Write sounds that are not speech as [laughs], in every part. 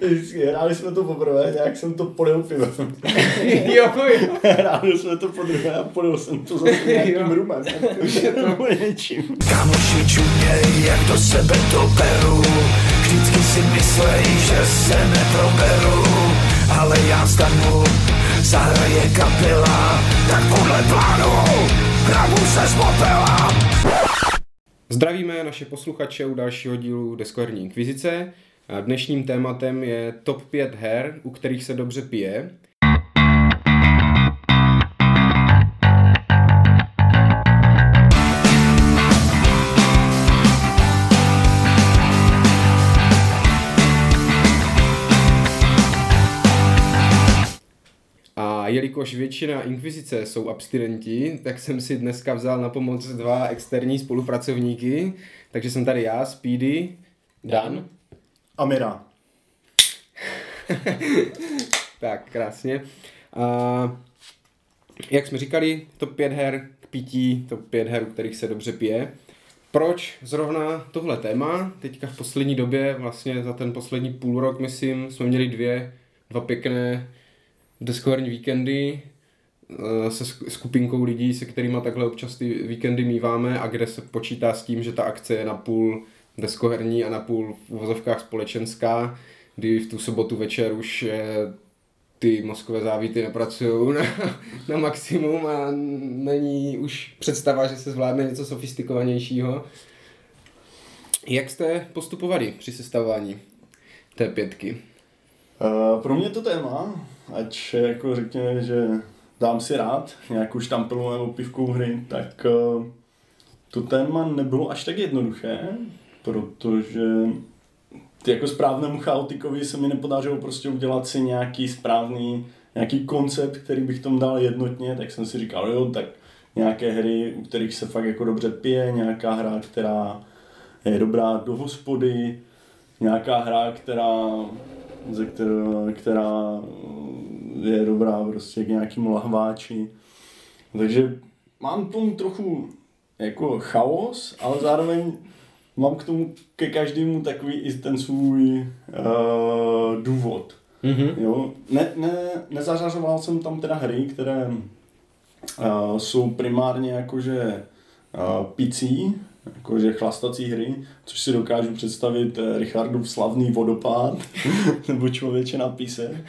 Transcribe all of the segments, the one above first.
Vždycky hráli jsme to poprvé, nějak jsem to polil pivem. [laughs] jo, jo. Hráli jsme to po druhé a polil jsem to zase [laughs] nějakým rumem. Už je to- něčím. Kamoši čuměj, jak do sebe to beru Vždycky si myslej, že se neproberu Ale já vstanu, zahraje kapela Tak podle plánu, hrabu se z popela Zdravíme naše posluchače u dalšího dílu Deskoherní inkvizice. Dnešním tématem je top 5 her, u kterých se dobře pije. A jelikož většina inkvizice jsou abstinenti, tak jsem si dneska vzal na pomoc dva externí spolupracovníky. Takže jsem tady já, Speedy, Dan. Amira. [laughs] Tak, krásně. A jak jsme říkali, top 5 her k pití, top 5 her, u kterých se dobře pije. Proč zrovna tohle téma? Teďka v poslední době, vlastně za ten poslední půl rok, myslím, jsme měli dvě, dva pěkné deskoherní víkendy eh, se sk- skupinkou lidí, se kterými takhle občas ty víkendy míváme a kde se počítá s tím, že ta akce je na půl deskoherní a na půl v uvozovkách společenská, kdy v tu sobotu večer už eh, ty mozkové závity nepracují na, [laughs] na maximum a není už představa, že se zvládne něco sofistikovanějšího. Jak jste postupovali při sestavování té pětky? Uh, pro mě to téma, ať jako řekněme, že dám si rád nějakou štampelu nebo pivkou hry, tak uh, to téma nebylo až tak jednoduché, protože jako správnému chaotikovi se mi nepodařilo prostě udělat si nějaký správný, nějaký koncept, který bych tomu dal jednotně, tak jsem si říkal, jo, tak nějaké hry, u kterých se fakt jako dobře pije, nějaká hra, která je dobrá do hospody, nějaká hra, která, ze která, která je dobrá prostě k nějakému lahváči. Takže mám tomu trochu jako chaos, ale zároveň mám k tomu ke každému takový i ten svůj uh, důvod. Mhm. Jo? Ne, ne, nezařazoval jsem tam teda hry, které uh, jsou primárně jakože uh, picí, jakože chlastací hry, což si dokážu představit eh, Richardův slavný vodopád, [laughs] nebo člověče na píse.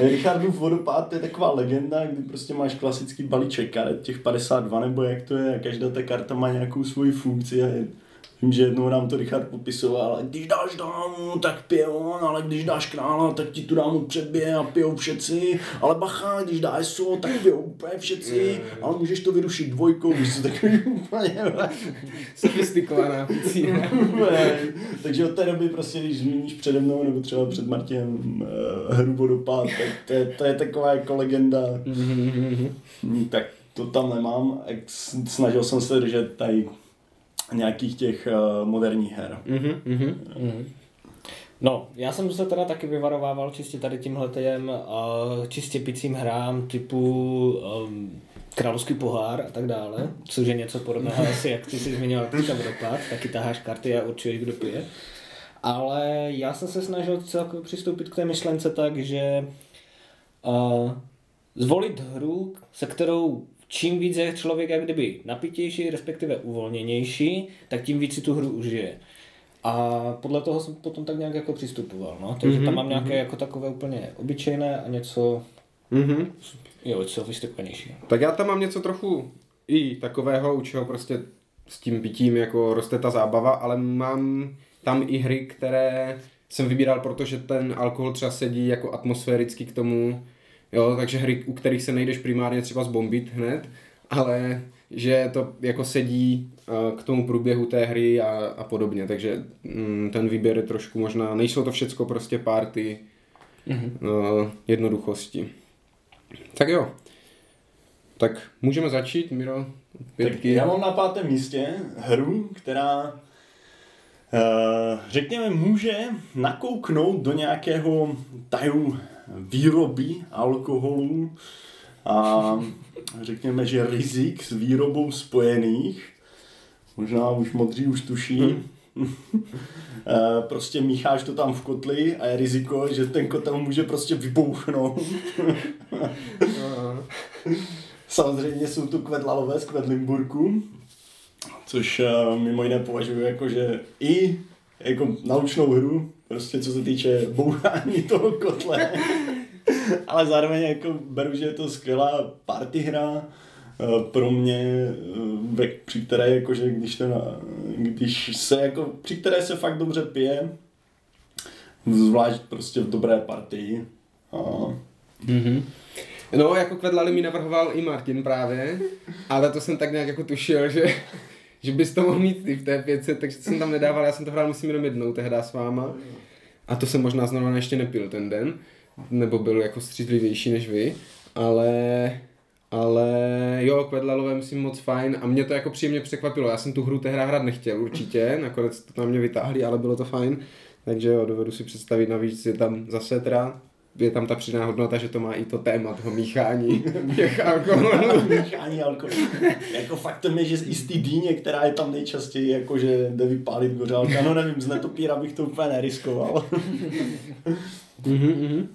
Richardův vodopád je taková legenda, kdy prostě máš klasický balíček karet, těch 52 nebo jak to je, a každá ta karta má nějakou svoji funkci a je, Vím, že jednou nám to Richard popisoval, ale když dáš dámu, tak pije on, ale když dáš krála, tak ti tu dámu předbije a pijou všetci, ale bacha, když dáš so, tak pijou úplně všetci, ale můžeš to vyrušit dvojkou, když jsi takový úplně, Sofistikovaná. [laughs] Takže od té doby prostě, když zmíníš přede mnou nebo třeba před Martinem uh, hru vodopád, tak to je, to je taková jako legenda, Hmm, tak to tam nemám. Snažil jsem se držet tady nějakých těch uh, moderních her. Mhm, mhm. No, já jsem se teda taky vyvarovával čistě tady tímhle uh, čistě picím hrám typu um, královský pohár a tak dále, což je něco podobného asi, jak ty jsi zmiňoval teďka vodopád, taky taháš karty a určuješ, kdo pije. Ale já jsem se snažil celkově přistoupit k té myšlence tak, že uh, zvolit hru, se kterou čím víc je člověk jak kdyby napitější, respektive uvolněnější, tak tím víc si tu hru užije. A podle toho jsem potom tak nějak jako přistupoval, no. Takže mm-hmm, tam mám nějaké jako takové úplně obyčejné a něco, Mhm. jo, sofistikovanějšího. Tak já tam mám něco trochu i takového, u čeho prostě s tím pitím jako roste ta zábava, ale mám tam i hry, které jsem vybíral, protože ten alkohol třeba sedí jako atmosféricky k tomu, jo, takže hry, u kterých se nejdeš primárně třeba zbombit hned, ale že to jako sedí eh, k tomu průběhu té hry a, a podobně, takže mm, ten výběr je trošku možná, nejsou to všecko prostě party mm-hmm. jednoduchosti. Tak jo, tak můžeme začít, Miro, Tak pětky. já mám na pátém místě hru, která uh, řekněme může nakouknout do nějakého tahu výroby alkoholu a řekněme, že rizik s výrobou spojených. Možná už modří už tuší, [laughs] Eh, prostě mícháš to tam v kotli a je riziko, že ten kotel může prostě vybouchnout. [laughs] Samozřejmě jsou tu kvedlalové z Kvedlimburku, což eh, mimo jiné považuji jako, že i jako naučnou hru, prostě co se týče bouchání toho kotle, ale zároveň jako beru, že je to skvělá party hra, eh, pro mě, eh, při které jakože když, ten, když se jako, při které se fakt dobře pije, zvlášť prostě v dobré partii. A... Mm-hmm. No, jako kvedlali mi navrhoval i Martin právě, ale to jsem tak nějak jako tušil, že, že bys to mohl mít ty v té pětce, takže jsem tam nedával, já jsem to hrál myslím jenom jednou tehdy s váma. A to jsem možná znovu ještě nepil ten den, nebo byl jako střízlivější než vy, ale ale jo, Kvedlalové myslím moc fajn a mě to jako příjemně překvapilo. Já jsem tu hru tehdy hrát nechtěl určitě, nakonec to na mě vytáhli, ale bylo to fajn. Takže jo, dovedu si představit, navíc je tam zase teda je tam ta přidaná hodnota, že to má i to téma toho míchání [laughs] těch alkoholů. míchání alkoholu. jako faktem je, že i z té dýně, která je tam nejčastěji, jakože jde vypálit gořálka, no nevím, z netopíra bych to úplně neriskoval. mm-hmm.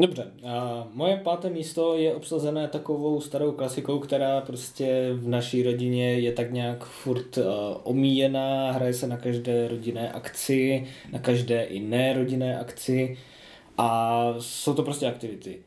Dobře, a moje páté místo je obsazené takovou starou klasikou, která prostě v naší rodině je tak nějak furt uh, omíjená, hraje se na každé rodinné akci, na každé jiné rodinné akci a jsou to prostě aktivity.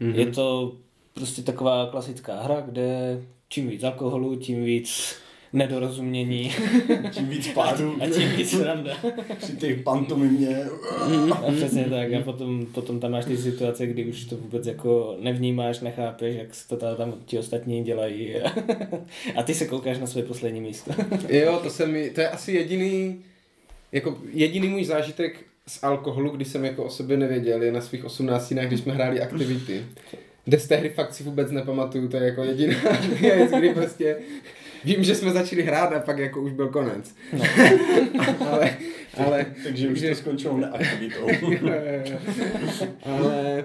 Mm-hmm. Je to prostě taková klasická hra, kde čím víc alkoholu, tím víc nedorozumění. [laughs] Čím víc pádů. A tím víc randa. Při těch pantomimě. [laughs] A přesně tak. A potom, potom tam máš ty situace, kdy už to vůbec jako nevnímáš, nechápeš, jak to tam ti ostatní dělají. [laughs] A ty se koukáš na své poslední místo. jo, to se mi, to je asi jediný, jako jediný můj zážitek z alkoholu, když jsem jako o sobě nevěděl, je na svých 18, když jsme hráli aktivity. Kde z té hry fakt si vůbec nepamatuju, to je jako jediná [laughs] věc, kdy prostě vím, že jsme začali hrát a pak jako už byl konec. No. [laughs] ale, ale, Takže už to skončilo neaktivitou. [laughs] ale,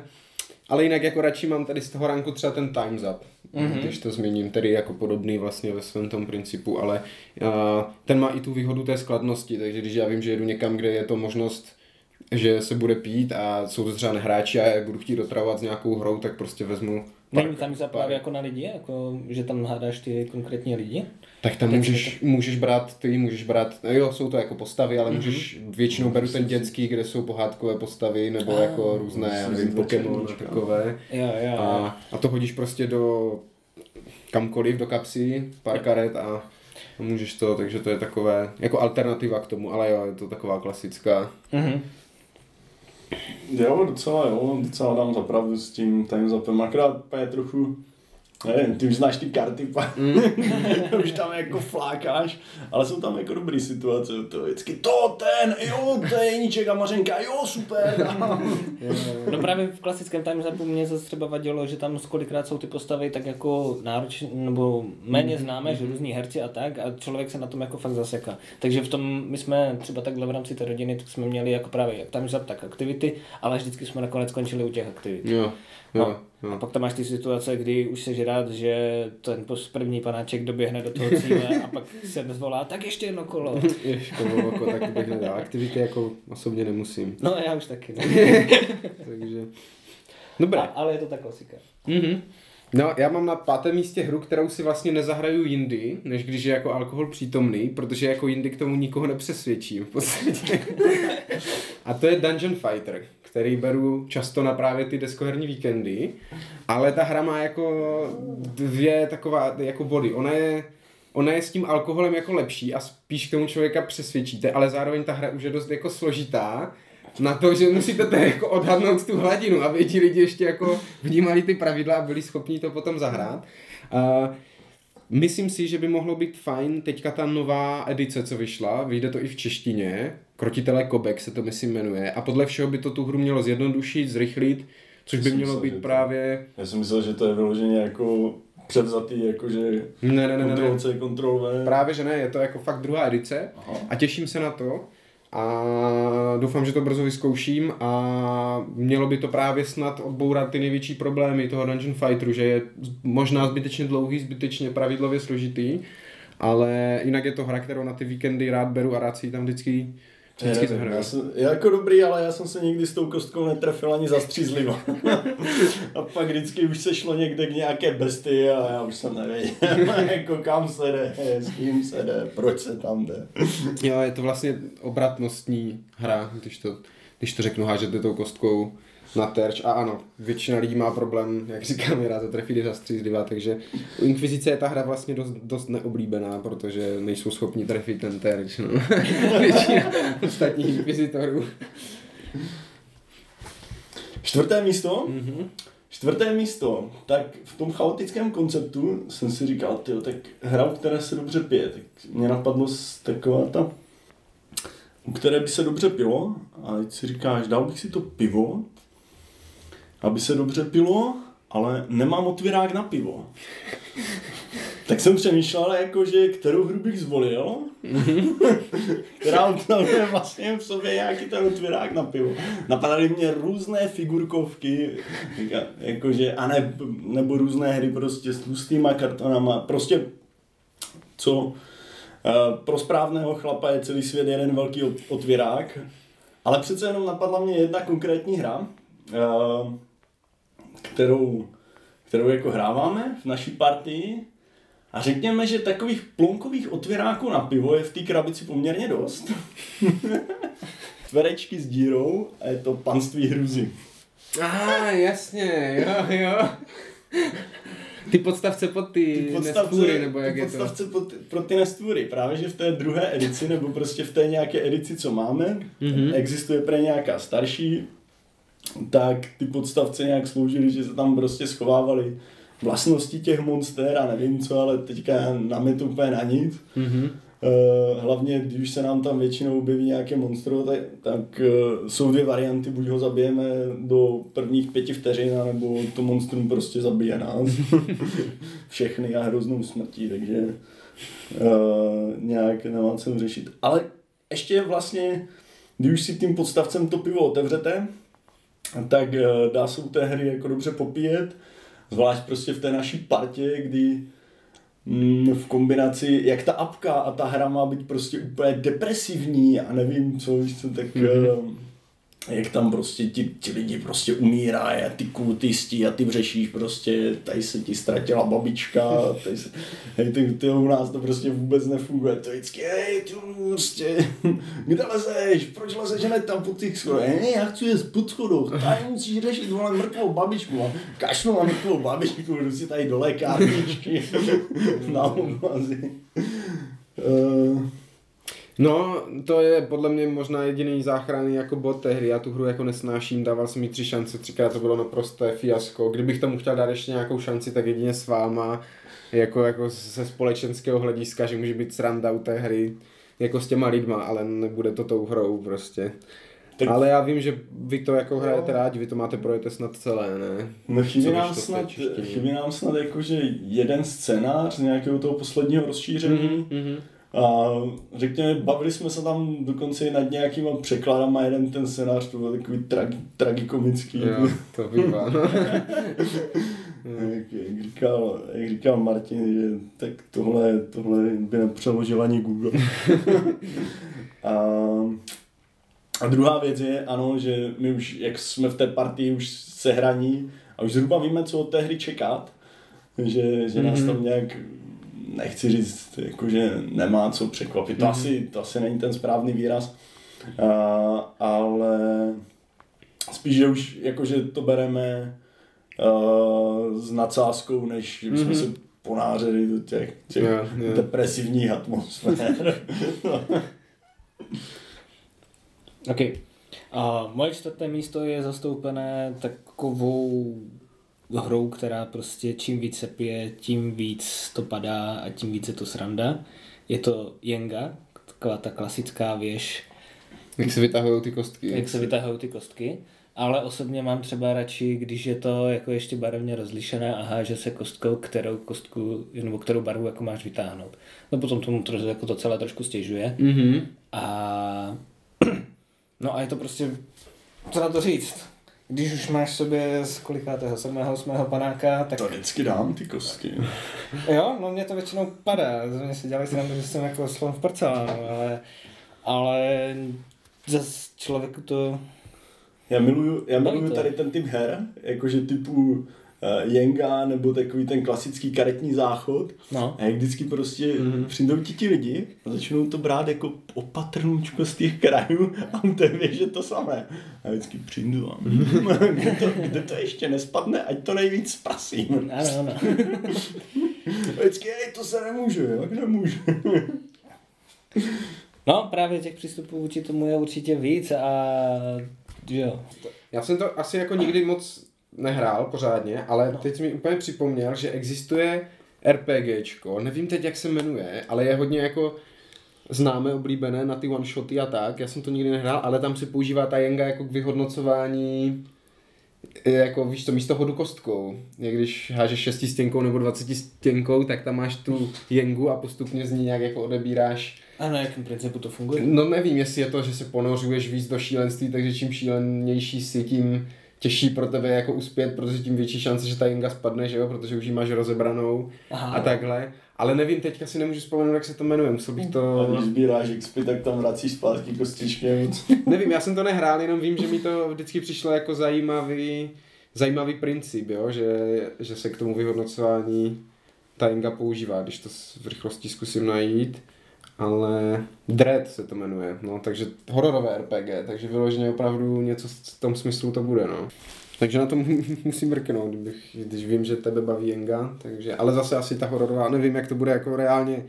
ale jinak jako radši mám tady z toho ranku třeba ten Time's Up, mm-hmm. když to zmíním, tedy jako podobný vlastně ve svém tom principu, ale uh, ten má i tu výhodu té skladnosti, takže když já vím, že jedu někam, kde je to možnost že se bude pít a jsou to třeba nehráči a já budu chtít dotravovat s nějakou hrou, tak prostě vezmu Není tam právě jako na lidi, jako, že tam hádáš ty konkrétní lidi? Tak tam můžeš, to... můžeš brát, ty můžeš brát, jo, jsou to jako postavy, ale mm-hmm. můžeš, většinou beru ten dětský, kde jsou pohádkové postavy, nebo a, jako různé, já nevím, Pokémon a takové. Jo, jo, a, a to hodíš prostě do kamkoliv, do kapsy, pár karet a můžeš to, takže to je takové, jako alternativa k tomu, ale jo, je to taková klasická. Mm-hmm. Jo, docela jo, docela dám zapravdu s tím time zapem, akorát je trochu Nevím, ty už znáš ty karty. Mm. [laughs] už tam jako flákáš, ale jsou tam jako dobrý situace, to vždycky to, ten, jo, to je Jeníček a Mařenka, jo, super. [laughs] no právě v klasickém time zapu mě zase třeba vadilo, že tam kolikrát jsou ty postavy tak jako náročné, nebo méně mm. známé, že různí herci a tak a člověk se na tom jako fakt zaseká. Takže v tom my jsme třeba takhle v rámci té rodiny, tak jsme měli jako právě jak time zap, tak aktivity, ale vždycky jsme nakonec skončili u těch aktivit. Jo. No, no. A pak tam máš ty situace, kdy už jsi rád, že ten první panáček doběhne do toho [laughs] cíle a pak se zvolá, tak ještě jedno kolo. [laughs] ještě kolo, jako, tak to bych nedal. Aktivity jako osobně nemusím. No já už taky ne. [laughs] Takže... Dobré. A, ale je to ta klasika. Mm-hmm. No, já mám na pátém místě hru, kterou si vlastně nezahraju jindy, než když je jako alkohol přítomný, protože jako jindy k tomu nikoho nepřesvědčím v podstatě. A to je Dungeon Fighter který beru často na právě ty deskoherní víkendy, ale ta hra má jako dvě taková jako body. Ona je, ona je s tím alkoholem jako lepší a spíš k tomu člověka přesvědčíte, ale zároveň ta hra už je dost jako složitá na to, že musíte tady jako odhadnout tu hladinu, aby ti lidi ještě jako vnímali ty pravidla a byli schopni to potom zahrát. Uh, Myslím si, že by mohlo být fajn teďka ta nová edice, co vyšla, vyjde to i v češtině, Krotitele Kobek se to myslím jmenuje. A podle všeho by to tu hru mělo zjednodušit, zrychlit, což by mělo být právě... Já jsem myslel, že to je vyloženě jako převzatý, jakože ne, ne, ne, Ctrl C, Ctrl V. Právě, že ne, je to jako fakt druhá edice. Aha. a těším se na to. A doufám, že to brzo vyzkouším. A mělo by to právě snad odbourat ty největší problémy toho Dungeon Fighteru, že je možná zbytečně dlouhý, zbytečně pravidlově složitý. Ale jinak je to hra, kterou na ty víkendy rád beru a rád si ji tam vždycky, vždycky zahraju. já jsem, je jako dobrý, ale já jsem se nikdy s tou kostkou netrefil ani zastřízlivo. [laughs] a pak vždycky už se šlo někde k nějaké bestii a já už jsem nevěděl, [laughs] jako kam se jde, s kým se jde, proč se tam jde. Jo, je to vlastně obratnostní hra, když to, když to řeknu, hážete tou kostkou na terč. A ano, většina lidí má problém, jak říkám, rád to trefit za střízlivá, takže u Inkvizice je ta hra vlastně dost, dost neoblíbená, protože nejsou schopni trefit ten terč. No. [laughs] většina ostatních inkvizitorů. Čtvrté místo? Mm-hmm. Čtvrté místo, tak v tom chaotickém konceptu jsem si říkal, tyjo, tak hra, u které se dobře pije, tak mě napadlo taková ta, u které by se dobře pilo, a teď si říkáš, dal bych si to pivo, aby se dobře pilo, ale nemám otvírák na pivo. Tak jsem přemýšlel, jakože, kterou hru bych zvolil, [laughs] která obsahuje vlastně v sobě nějaký ten otvírák na pivo. Napadaly mě různé figurkovky, jako- jakože, a ne, nebo různé hry prostě s tlustýma kartonama, prostě co eh, pro správného chlapa je celý svět jeden velký ot- otvírák, ale přece jenom napadla mě jedna konkrétní hra, eh, kterou, kterou jako hráváme v naší partii a řekněme, že takových plonkových otvěráků na pivo je v té krabici poměrně dost. [laughs] Tverečky s dírou a je to panství hruzy. Ah, jasně, jo, jo. Ty podstavce pod ty, ty nestvůry, nebo jak ty je to? podstavce pro ty, pro ty nestvůry. Právě, že v té druhé edici, nebo prostě v té nějaké edici, co máme, Mhm. mm-hmm. existuje pre nějaká starší, tak ty podstavce nějak sloužily, že se tam prostě schovávaly vlastnosti těch monster a nevím co, ale teďka nám je to úplně na nic. Mhm. Uh, hlavně, když se nám tam většinou objeví nějaké monstro, tak, tak uh, jsou dvě varianty, buď ho zabijeme do prvních pěti vteřin, nebo to monstrum prostě zabije nás. [laughs] Všechny a hroznou smrtí, takže uh, nějak nemá co řešit. Ale ještě vlastně, když si tím podstavcem to pivo otevřete, tak uh, dá se u té hry jako dobře popíjet, zvlášť prostě v té naší partě, kdy mm, v kombinaci, jak ta apka a ta hra má být prostě úplně depresivní a nevím co, víš co, tak mm-hmm. Jak tam prostě ti, ti lidi prostě umírají a ty kultisti a ty vřešíš prostě, tady se ti ztratila babička, tady se, hej, ty, ty, u nás to prostě vůbec nefunguje, to vždycky, hej, ty prostě, kde lezeš, proč lezeš hned tam po těch schodech, hej, já chci jet pod schodoch, tady musíš řešit, vole, mrtvou babičku, a kašlu na mrtvou babičku, jdu si tady do lékárničky, [laughs] na omazy. Uh, No, to je podle mě možná jediný záchranný jako bod té hry. Já tu hru jako nesnáším, dával jsem jí tři šance, třikrát to bylo naprosté fiasko. Kdybych tomu chtěl dát ještě nějakou šanci, tak jedině s váma, jako, jako ze společenského hlediska, že může být sranda u té hry, jako s těma lidma, ale nebude to tou hrou prostě. Tak-. Ale já vím, že vy to jako hrajete rádi, vy to máte projete snad celé, ne? No chybí nám, snad, chybí nám snad jakože jeden scénář z nějakého toho posledního rozšíření. Mhm. A řekněme, bavili jsme se tam dokonce i nad nějakýma překladama, jeden ten scénář to byl takový tragi, tragikomický. Jo, to bývá. No. [laughs] jak, jak, říkal, jak říkal Martin, že tak tohle, tohle by nepřeložil ani Google. [laughs] a, a druhá věc je, ano, že my už, jak jsme v té partii už se hraní a už zhruba víme, co od té hry čekat, že, že nás tam nějak nechci říct, jakože nemá co překvapit. To, asi, to asi není ten správný výraz, a, ale spíš, že už jakože to bereme uh, s nadsázkou, než že bychom se ponářeli do těch, těch Jo, jo. depresivních atmosfér. [laughs] OK. A moje čtvrté místo je zastoupené takovou hrou, která prostě čím víc se pije, tím víc to padá a tím víc je to sranda. Je to Jenga, taková ta klasická věž, Jak se vytahují ty kostky. jak se vytahují ty kostky. Ale osobně mám třeba radši, když je to jako ještě barevně rozlišené a háže se kostkou, kterou kostku, nebo kterou barvu jako máš vytáhnout. No potom tomu trošku, jako to celé trošku stěžuje. Mhm. A [clears throat] no a je to prostě, co na to říct, když už máš sobě z kolikátého, sedmého, osmého panáka, tak To vždycky dám, ty kostky. [laughs] jo, no mě to většinou padá, mě si dělali srandu, že jsem jako slon v porcelánu, ale, ale zase člověku to, Já miluju, já miluju tady ten typ her, jakože typu Jenga nebo takový ten klasický karetní záchod. no, A jak vždycky prostě mm-hmm. přijdou ti ti lidi a začnou to brát jako opatrnučko z těch krajů a on to je že to samé. A vždycky přijdu a [laughs] kde, to, kde to ještě nespadne, ať to nejvíc spasím. ano, ano. A [laughs] vždycky, hej, to se nemůže, jak nemůžu. [laughs] No, právě těch přístupů vůči tomu je určitě víc a jo. Já jsem to asi jako nikdy moc nehrál pořádně, ale teď jsi mi úplně připomněl, že existuje RPGčko, nevím teď, jak se jmenuje, ale je hodně jako známé, oblíbené na ty one-shoty a tak. Já jsem to nikdy nehrál, ale tam se používá ta jenga jako k vyhodnocování jako víš to místo hodu kostkou. Jak když hážeš šestistěnkou nebo dvacetistěnkou, tak tam máš tu jengu a postupně z ní nějak jako odebíráš A na jakém principu to funguje? No nevím, jestli je to, že se ponořuješ víc do šílenství, takže čím šílenější si, tím těžší pro tebe jako uspět, protože tím větší šance, že ta jenga spadne, že jo, protože už ji máš rozebranou Aha. a takhle. Ale nevím, teďka si nemůžu vzpomenout, jak se to jmenuje, musel bych A to... když sbíráš XP, tak tam vracíš zpátky kostičkem. [laughs] Nevím, já jsem to nehrál, jenom vím, že mi to vždycky přišlo jako zajímavý, zajímavý princip, jo, že, že se k tomu vyhodnocování ta jenga používá, když to s- v rychlosti zkusím najít. Ale Dread se to jmenuje, no, takže hororové RPG, takže vyloženě opravdu něco v tom smyslu to bude, no. Takže na to mu- [laughs] musím mrknout, kdybych, když vím, že tebe baví Jenga, takže, ale zase asi ta hororová, nevím, jak to bude jako reálně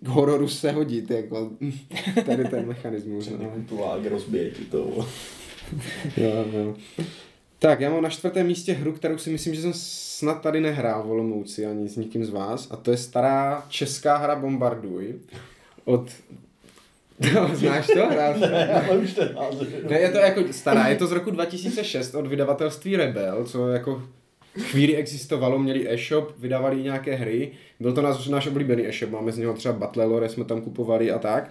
k hororu se hodit, jako [laughs] tady ten mechanismus. No. Tu lág rozbije ti to. [laughs] Jo, jo. Tak, já mám na čtvrtém místě hru, kterou si myslím, že jsem snad tady nehrál v Olomouci ani s nikým z vás. A to je stará česká hra Bombarduj. Od... No, znáš to? Hrál? Ne, ale už ten. Ne, je to jako stará, je to z roku 2006 od vydavatelství Rebel, co jako chvíli existovalo, měli e-shop, vydávali nějaké hry, byl to náš, náš oblíbený e-shop, máme z něho třeba Battle Lore, jsme tam kupovali a tak,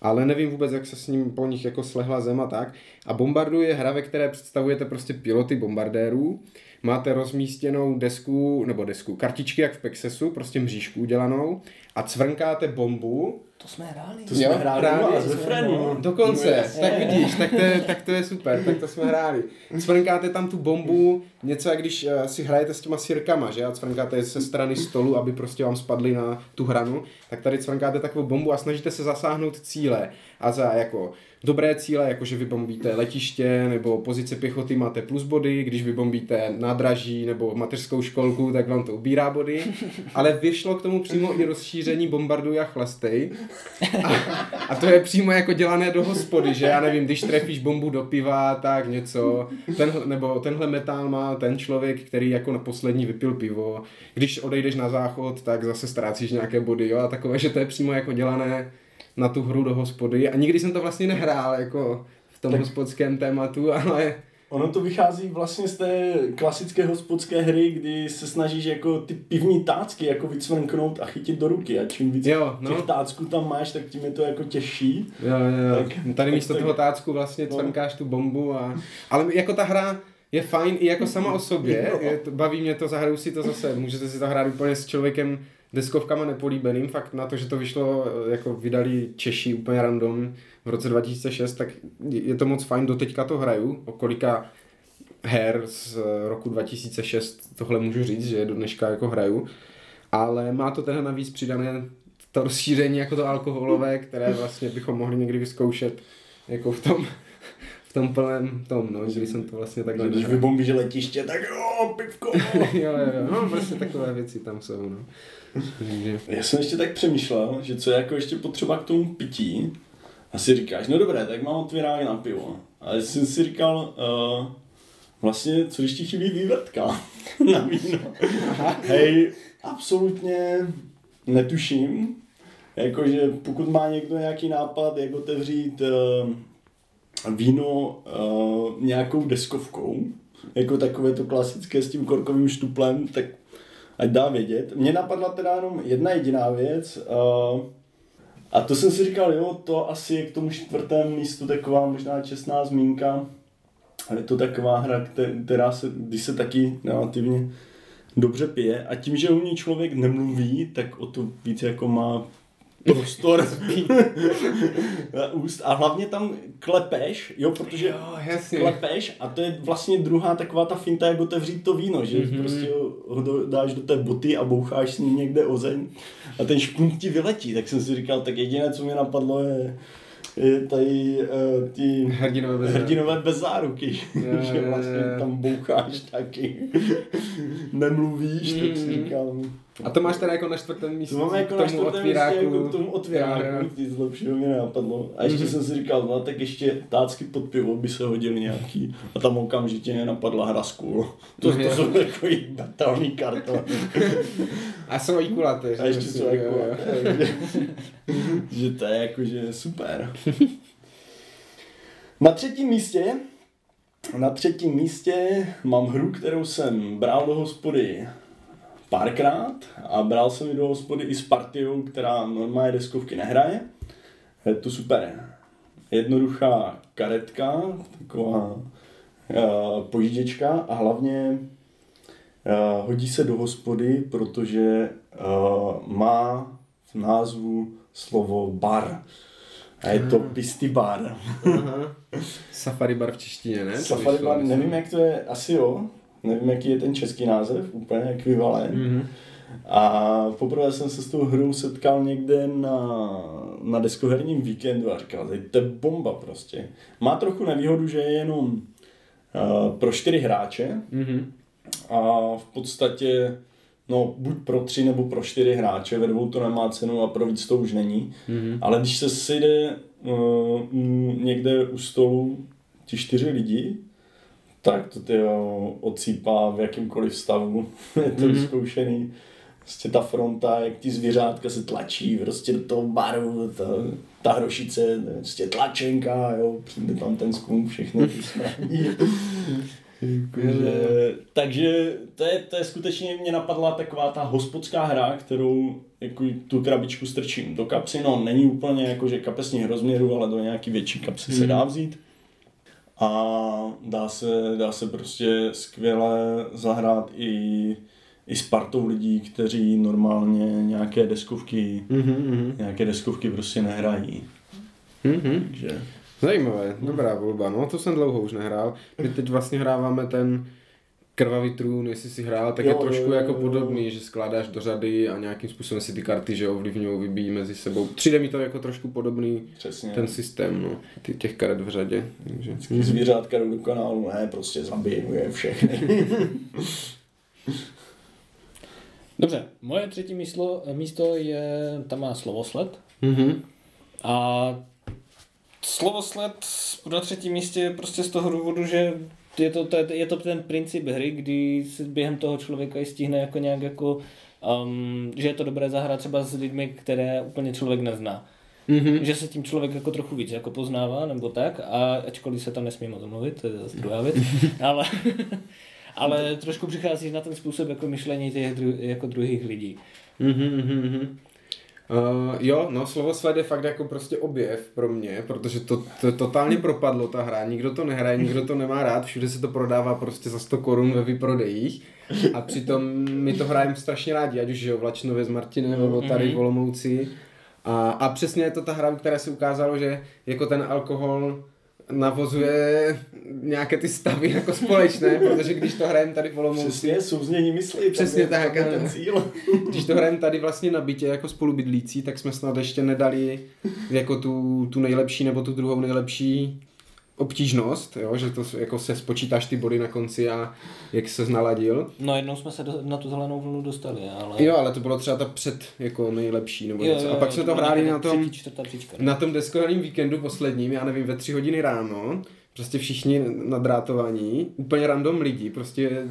ale nevím vůbec, jak se s ním po nich jako slehla zem a tak. A Bombardu je hra, ve které představujete prostě piloty bombardérů, máte rozmístěnou desku, nebo desku, kartičky jak v Pexesu, prostě mřížku udělanou a cvrnkáte bombu, To jsme hráli. To jsme Jo, hráli hráli jsme, Frenu. no. Dokonce, Jasně. tak vidíš, tak to, je, tak to je super, tak to jsme hráli. Cvrnkáte tam tu bombu, něco jak když uh, si hrajete s těma sirkama, že a cvrnkáte je ze strany stolu, aby prostě vám spadly na tu hranu, tak tady cvrnkáte takovou bombu a snažíte se zasáhnout cíle. A za jako dobré cíle, jako že vybombíte letiště nebo pozice pěchoty, máte plus body, když vybombíte nádraží nebo mateřskou školku, tak vám to ubírá body. Ale vyšlo k tomu přímo i rozšíření bombarduj a chlastej. A to je přímo jako dělané do hospody, že já nevím, když trefíš bombu do piva, tak něco, tenhle, nebo tenhle metál má ten člověk, který jako na poslední vypil pivo, když odejdeš na záchod, tak zase ztrácíš nějaké body, jo, a takové, že to je přímo jako dělané na tu hru do hospody a nikdy jsem to vlastně nehrál jako v tom tak. hospodském tématu, ale Ono to vychází vlastně z té klasické hospodské hry, kdy se snažíš jako ty pivní tácky jako vycvrnknout a chytit do ruky a čím víc Jo, no. těch tácků tam máš, tak tím je to jako těžší. Jo, jo. Tak- Tady tak místo to- toho tácku vlastně no. cvrnkáš tu bombu a... Ale jako ta hra je fajn i jako sama o sobě, [laughs] je to, baví mě to, zahraju si to zase, můžete si to hrát úplně s člověkem deskovkama nepolíbeným, fakt na to, že to vyšlo, jako vydali Češi úplně random v roce 2006, tak je to moc fajn, doteďka to hraju, o kolika her z roku 2006 tohle můžu říct, že do dneška jako hraju, ale má to teda navíc přidané to rozšíření jako to alkoholové, které vlastně bychom mohli někdy vyzkoušet jako v tom, [laughs] v tom plném tom, no, když jsem to vlastně takhle Když nehrál. vybombíš letiště, tak jo, pivko. [laughs] jo, jo, jo, no prostě takové věci tam jsou, no. Já jsem ještě tak přemýšlel, že co je jako ještě potřeba k tomu pití. A si říkáš, no dobré, tak mám otvírák na pivo. Ale jsem si říkal, uh, vlastně, co když ti chybí vývrtka [laughs] na víno. Hej, absolutně netuším. Jakože pokud má někdo nějaký nápad, jak otevřít uh, víno uh, nějakou deskovkou, jako takové to klasické s tím korkovým štuplem, tak ať dá vědět. Mně napadla teda jenom jedna jediná věc. Uh, a to jsem si říkal, jo, to asi je k tomu čtvrtému místu taková možná čestná zmínka. Je to taková hra, kte- která se, když se taky relativně dobře pije a tím, že u ní člověk nemluví, tak o to víc jako má prostor [laughs] na úst a hlavně tam klepeš, jo, protože Jo, jasně. klepeš a to je vlastně druhá taková ta finta, jak otevřít to víno, že mm-hmm. prostě ho do, dáš do té boty a boucháš s ním někde o zeň a ten špunt ti vyletí, tak jsem si říkal, tak jediné, co mi napadlo je, je tady uh, ty Hrdinové bez záruky. hrdinové bez záruky, Jo, [laughs] že jo, vlastně jo. tam boucháš taky, [laughs] nemluvíš, tak si Mhm. říkal, A to máš teda jako na čtvrtém místě. to máme jako k na tomu čtvrtém místě, otvíráku. jako k tomu otvíráku, nic lepšího mi nenapadlo. A ještě Mhm. jsem si říkal, no tak ještě tácky pod pivo by se hodili nějaký. A tam okamžitě mě napadla hra School. To, to Jo. jsou takový datelný karton. A jsou i kulaté. A ještě jsou jako, jo. že, to je jako, že super. Na třetím místě na třetím místě mám hru, kterou jsem bral do hospody párkrát a bral jsem ji do hospody i s partiou, která normálně deskovky nehraje. Je to super. Jednoduchá karetka, taková uh, pojížděčka a hlavně uh, hodí se do hospody, protože uh, má v názvu slovo bar. A je to Pisty bar. Aha. [laughs] Safari bar v češtině, ne? Safari bar, nevím jak to je, asi jo. Nevím, jaký je ten český název, úplně ekvivalent. Mhm. A poprvé jsem se s tou hrou setkal někde na, na deskoherním víkendu a říkal, "Teď to je bomba prostě. Má trochu nevýhodu, že je jenom uh, pro čtyři hráče Mhm. a v podstatě no, buď pro tři nebo pro čtyři hráče, ve dvou to nemá cenu a pro víc to už není. Mhm. Ale když se sejde uh, někde u stolu ti čtyři lidi, tak to ty odsýpá v jakýmkoliv stavu. [laughs] je to Mhm. vyzkoušený. Prostě ta fronta, jak ti zvířátka se tlačí prostě do toho baru, ta, ta hrošice, prostě tlačenka, jo, přijde tam ten skunk, všechny ty smradí. [laughs] Jakože, takže to je, to je skutečně, mě napadla taková ta hospodská hra, kterou jako tu krabičku strčím do kapsy, no není úplně jako, že kapesních rozměrů, ale do nějaký větší kapsy se dá vzít. A dá se, dá se prostě skvěle zahrát i, i s partou lidí, kteří normálně nějaké deskovky, Mhm, mhm. nějaké deskovky prostě nehrají. Mhm. Takže Zajímavé, dobrá volba, no to jsem dlouho už nehrál. My teď vlastně hráváme ten krvavý trůn, jestli si hrál, tak Jo, je trošku jo, jo, jako jo. podobný, že skládáš do řady a nějakým způsobem si ty karty, že ovlivňují, vybíjí mezi sebou. Přijde mi to jako trošku podobný přesně. ten systém, no, ty, těch karet v řadě. Takže. Vždycky zvířátka jdou do kanálu, ne, prostě zabijeme je všechny. [laughs] Dobře, moje třetí místo, místo je, tam má slovosled. Mhm. A slovosled na třetím místě je prostě z toho důvodu, že je to, to, je to ten princip hry, kdy se během toho člověka i stihne jako nějak jako, um, že je to dobré zahrát třeba s lidmi, které úplně člověk nezná. Mhm. Že se tím člověk jako trochu víc jako poznává, nebo tak, a ačkoliv se tam nesmí moc mluvit, to je zase druhá věc, [laughs] ale, [laughs] ale trošku přichází na ten způsob jako myšlení těch dru, jako druhých lidí. Mhm, mhm, mhm. Uh, jo, no slovo sled je fakt jako prostě objev pro mě, protože to, to totálně propadlo ta hra, nikdo to nehraje, nikdo to nemá rád, všude se to prodává prostě za 100 korun ve výprodejích. A přitom my to hrajeme strašně rádi, ať už jo, v Lačnově s Martinem nebo tady v Olomouci. A, a přesně je to ta hra, u které se ukázalo, že jako ten alkohol navozuje nějaké ty stavy jako společné, [laughs] protože když to hrajeme tady v Olomouci, Přesně, souznění myslí. Přesně tak, ano. ten cíl. [laughs] když to hrajeme tady vlastně na bytě jako spolubydlící, tak jsme snad ještě nedali jako tu, tu nejlepší nebo tu druhou nejlepší obtížnost, jo? že to jako se spočítáš ty body na konci a jak se naladil. No jednou jsme se do, na tu zelenou vlnu dostali, ale... Jo, ale to bylo třeba ta před jako nejlepší nebo něco. a pak jsme to hráli na tom, Třetí, čtvrtá příčka. na tom deskoherním víkendu posledním, já nevím, ve tři hodiny ráno, prostě všichni nadrátovaní, úplně random lidi, prostě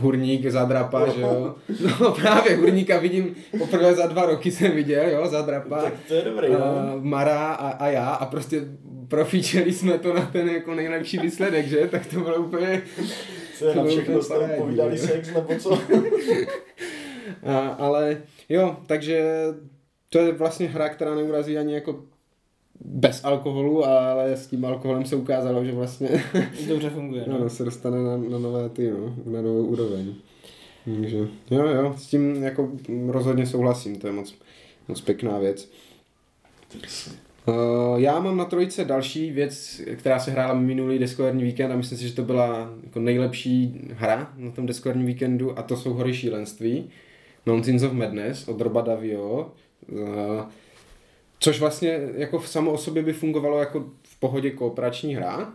hurník, zadrapa, že jo. [laughs] No právě, hurníka vidím poprvé za dva roky jsem viděl, jo, zadrapa. Tak to je dobrý, no. a Mara a, a já a prostě profíčeli jsme to na ten jako nejlepší výsledek, že? Tak to bylo úplně... Co na všechno jste povídali sex nebo co? [laughs] A, ale jo, takže to je vlastně hra, která neurazí ani jako bez alkoholu, ale s tím alkoholem se ukázalo, že vlastně [laughs] Dobře funguje. No. no, se dostane na, na nové ty, no, na novou úroveň. Takže jo, jo, s tím jako rozhodně souhlasím, to je moc, moc pěkná věc. Uh, já mám na trojice další věc, která se hrála minulý deskoherní víkend a myslím si, že to byla jako nejlepší hra na tom deskoherním víkendu a to jsou Hory šílenství. Mountains of Madness od Roba Davio. Uh, což vlastně jako v samo o sobě by fungovalo jako v pohodě kooperační hra,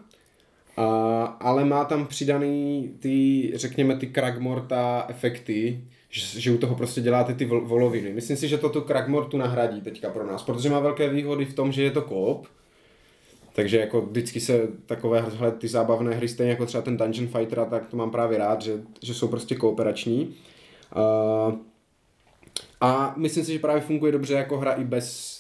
a, ale má tam přidaný ty, řekněme, ty Kragmorta efekty, že, že u toho prostě děláte ty vol- voloviny. Myslím si, že to tu Kragmortu nahradí teďka pro nás, protože má velké výhody v tom, že je to koop, takže jako vždycky se takové ty zábavné hry, stejně jako třeba ten Dungeon Fighter, tak to mám právě rád, že, že jsou prostě kooperační. Uh, a myslím si, že právě funguje dobře jako hra i bez,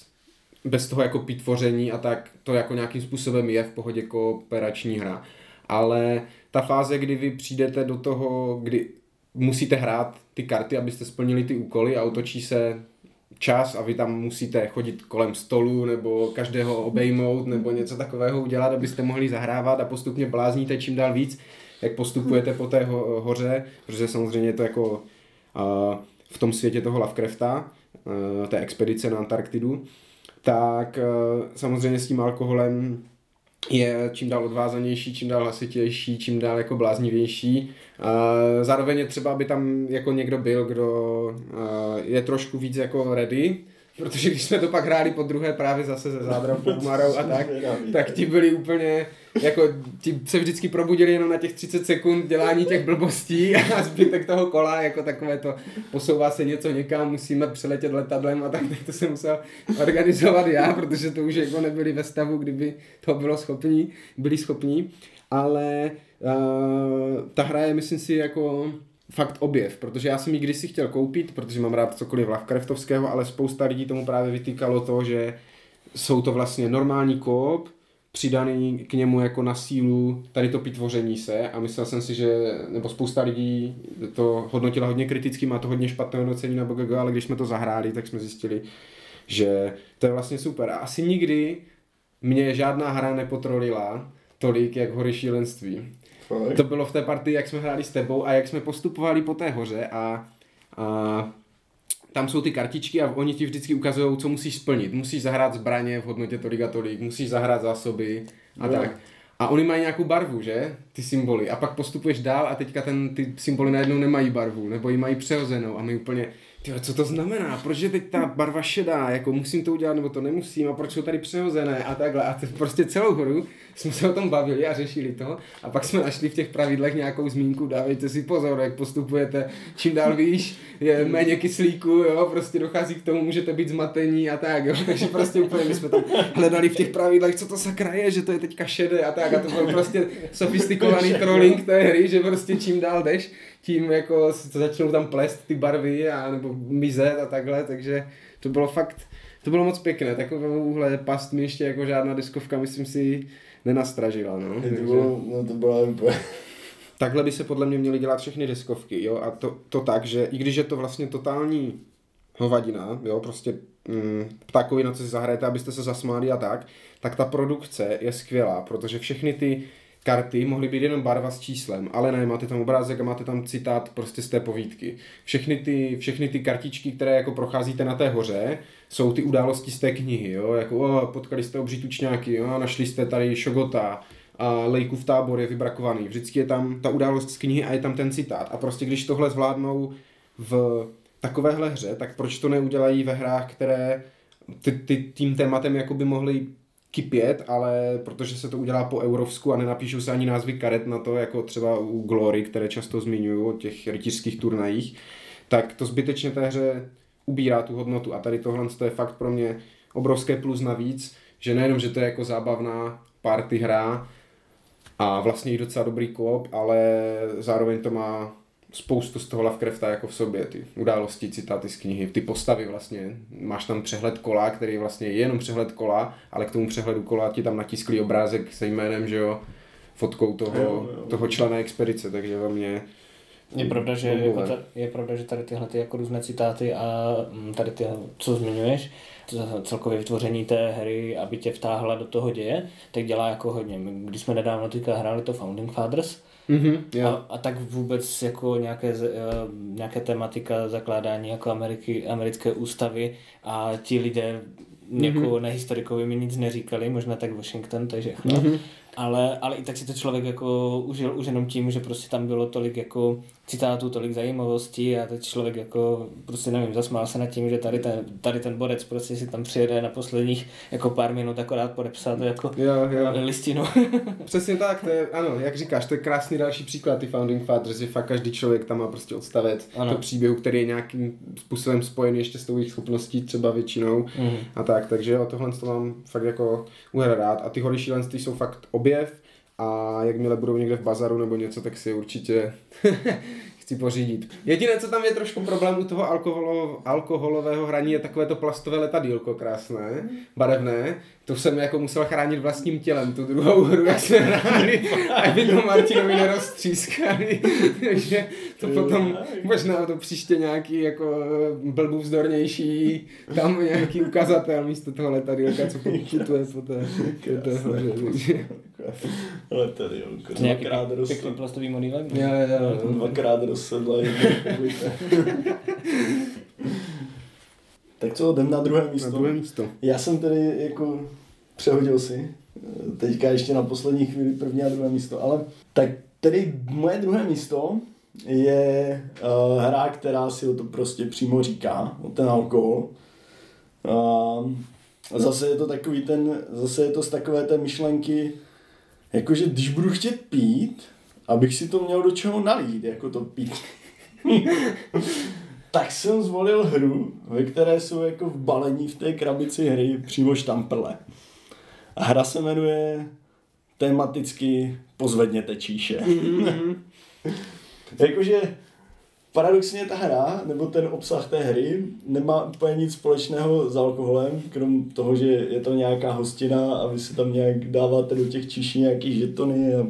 bez toho jako pitvoření a tak to jako nějakým způsobem je v pohodě kooperační hra. Ale ta fáze, kdy vy přijdete do toho, kdy musíte hrát ty karty, abyste splnili ty úkoly a otočí se čas a vy tam musíte chodit kolem stolu nebo každého obejmout nebo něco takového udělat, abyste mohli zahrávat a postupně blázníte čím dál víc, jak postupujete po té ho- hoře, protože samozřejmě je to jako uh, v tom světě toho Lovecrafta, té expedice na Antarktidu, tak uh, samozřejmě s tím alkoholem je čím dál odvázanější, čím dál hlasitější, čím dál jako bláznivější. Uh, zároveň je třeba, aby tam jako někdo byl, kdo uh, je trošku víc jako ready, protože když jsme to pak hráli po druhé právě zase se Zádravkou Marou a tak, tak ti byli úplně, jako ti se vždycky probudili jenom na těch 30 sekund dělání těch blbostí a zbytek toho kola, jako takové to posouvá se něco někam, musíme přeletět letadlem a tak, tak to jsem musel organizovat já, protože to už jako nebyli ve stavu, kdyby to bylo schopní, byli schopní, ale uh, ta hra je, myslím si, jako fakt objev, protože já jsem ji kdysi chtěl koupit, protože mám rád cokoliv Lovecraftovského, ale spousta lidí tomu právě vytýkalo to, že jsou to vlastně normální koop, přidaný k němu jako na sílu tady to pitvoření se a myslel jsem si, že, nebo spousta lidí to hodnotila hodně kriticky, má to hodně špatné hodnocení na BGG, ale když jsme to zahráli, tak jsme zjistili, že to je vlastně super. A asi nikdy mě žádná hra nepotrolila tolik, jak Hory šílenství. To bylo v té partii, jak jsme hráli s tebou a jak jsme postupovali po té hoře a, a tam jsou ty kartičky a oni ti vždycky ukazují, co musíš splnit. Musíš zahrát zbraně v hodnotě tolik a tolik, musíš zahrát zásoby a Jo. tak. A oni mají nějakou barvu, že? Ty symboly. A pak postupuješ dál a teďka ten, ty symboly najednou nemají barvu, nebo ji mají přehozenou a my úplně, ty co to znamená? Proč je teď ta barva šedá? Jako musím to udělat, nebo to nemusím? A proč jsou tady přehozené? A takhle. A prostě celou hru jsme se o tom bavili a řešili to. A pak jsme našli v těch pravidlech nějakou zmínku, dávejte si pozor, jak postupujete, čím dál výš, je méně kyslíku, jo, prostě dochází k tomu, můžete být zmatení a tak, jo. [laughs] Takže prostě úplně my jsme tam hledali v těch pravidlech, co to sakra je, že to je teďka šedé a tak. A to byl prostě sofistikovaný trolling té hry, že prostě čím dál jdeš, tím jako se začnou tam plést ty barvy a nebo mizet a takhle, takže to bylo fakt, to bylo moc pěkné, takovouhle past mi ještě jako žádná diskovka, myslím si, nenastražila, no. To Takže- bylo, no to bylo úplně... Takhle by se podle mě měly dělat všechny deskovky, jo, a to, to tak, že i když je to vlastně totální hovadina, jo, prostě mm, ptákovina, co si zahrajete, abyste se zasmáli a tak, tak ta produkce je skvělá, protože všechny ty karty mohly být jenom barva s číslem, ale ne, máte tam obrázek a máte tam citát prostě z té povídky. Všechny ty, všechny ty kartičky, které jako procházíte na té hoře, jsou ty události z té knihy, jo, jako o, potkali jste obří tučňáky, jo, našli jste tady Šogota, a Lejkův tábor je vybrakovaný. Vždycky je tam ta událost z knihy a je tam ten citát. A prostě když tohle zvládnou v takovéhle hře, tak proč to neudělají ve hrách, které ty, ty, tím tématem jako by mohly kypět, ale protože se to udělá po eurovsku a nenapíšou se ani názvy karet na to, jako třeba u Glory, které často zmiňují o těch rytířských turnajích, tak to zbytečně té hře ubírá tu hodnotu. A tady tohle to je fakt pro mě obrovské plus navíc, že nejenom, že to je jako zábavná party hra a vlastně i docela dobrý koop, ale zároveň to má spoustu z toho Lovecrafta jako v sobě, ty události, citáty z knihy, ty postavy vlastně, máš tam přehled kola, který vlastně je jenom přehled kola, ale k tomu přehledu kola ti tam natisklý obrázek se jménem, že jo, fotkou toho, Jo, jo. toho člena expedice, takže ve mně Je pravda, že jako ta, je pravda, že tady tyhle ty jako různé citáty a mm, tady ty, co zmiňuješ, to celkově vytvoření té hry, aby tě vtáhla do toho děje, tak dělá jako hodně. My, když jsme nedávno teďka hráli to Founding Fathers, Mhm, a, jo. a tak vůbec jako nějaké, z- eh, nějaké tematika zakládání jako Ameriky, americké ústavy a ti lidé jako mm-hmm. nehistorikovi mi nic neříkali, možná tak Washington, takže. Mm-hmm. Ale, ale i tak si to člověk jako užil už jenom tím, že prostě tam bylo tolik jako citátů, tolik zajímavostí a teď člověk jako prostě nevím, zasmál se nad tím, že tady ten, tady ten borec prostě si tam přijede na posledních jako pár minut akorát podepsat jako Jo, jo. listinu. [laughs] Přesně tak, to je, ano, jak říkáš, to je krásný další příklad, ty Founding Fathers, že fakt každý člověk tam má prostě odstavec Ano. to příběhu, který je nějakým způsobem spojený ještě s tou jejich schopností třeba většinou Mhm. a tak, takže jo, tohle to mám fakt jako úhra rád a ty hory šílenství jsou fakt objev a jakmile budou někde v bazaru nebo něco, tak si určitě [laughs] chci pořídit. Jediné, co tam je trošku problém u toho alkoholo, alkoholového hraní, je takové to plastové letadílko krásné, barevné. To jsem jako musel chránit vlastním tělem, tu druhou hru, jak jsme hráli, aby to Martinovi neroztřískali. [laughs] Takže to potom možná to příště nějaký jako blbů vzdornější, tam nějaký ukazatel místo toho letadílka, co putuje po té, po té hoře. Nějaký dvakrát pěkný roz, plastový modýlek? Jo, jo, jo. dvakrát republika. [laughs] Tak co, jdem na druhé Na místo. druhé místo. Já jsem tedy jako přehodil si, eh, teďka ještě na poslední chvíli první a druhé místo, ale tak tedy moje druhé místo je uh, hra, která si o to prostě přímo říká, o ten alkohol. Uh, zase je to takový ten, zase je to z takové té myšlenky, jakože když budu chtět pít, abych si to měl do čeho nalít, jako to pít. [laughs] tak jsem zvolil hru, ve které jsou jako v balení v té krabici hry přímo štamprle. A hra se jmenuje tematicky Pozvedněte číše. [laughs] Jakože paradoxně ta hra, nebo ten obsah té hry, nemá úplně nic společného s alkoholem, krom toho, že je to nějaká hostina a vy si tam nějak dáváte do těch číší nějaký žetony a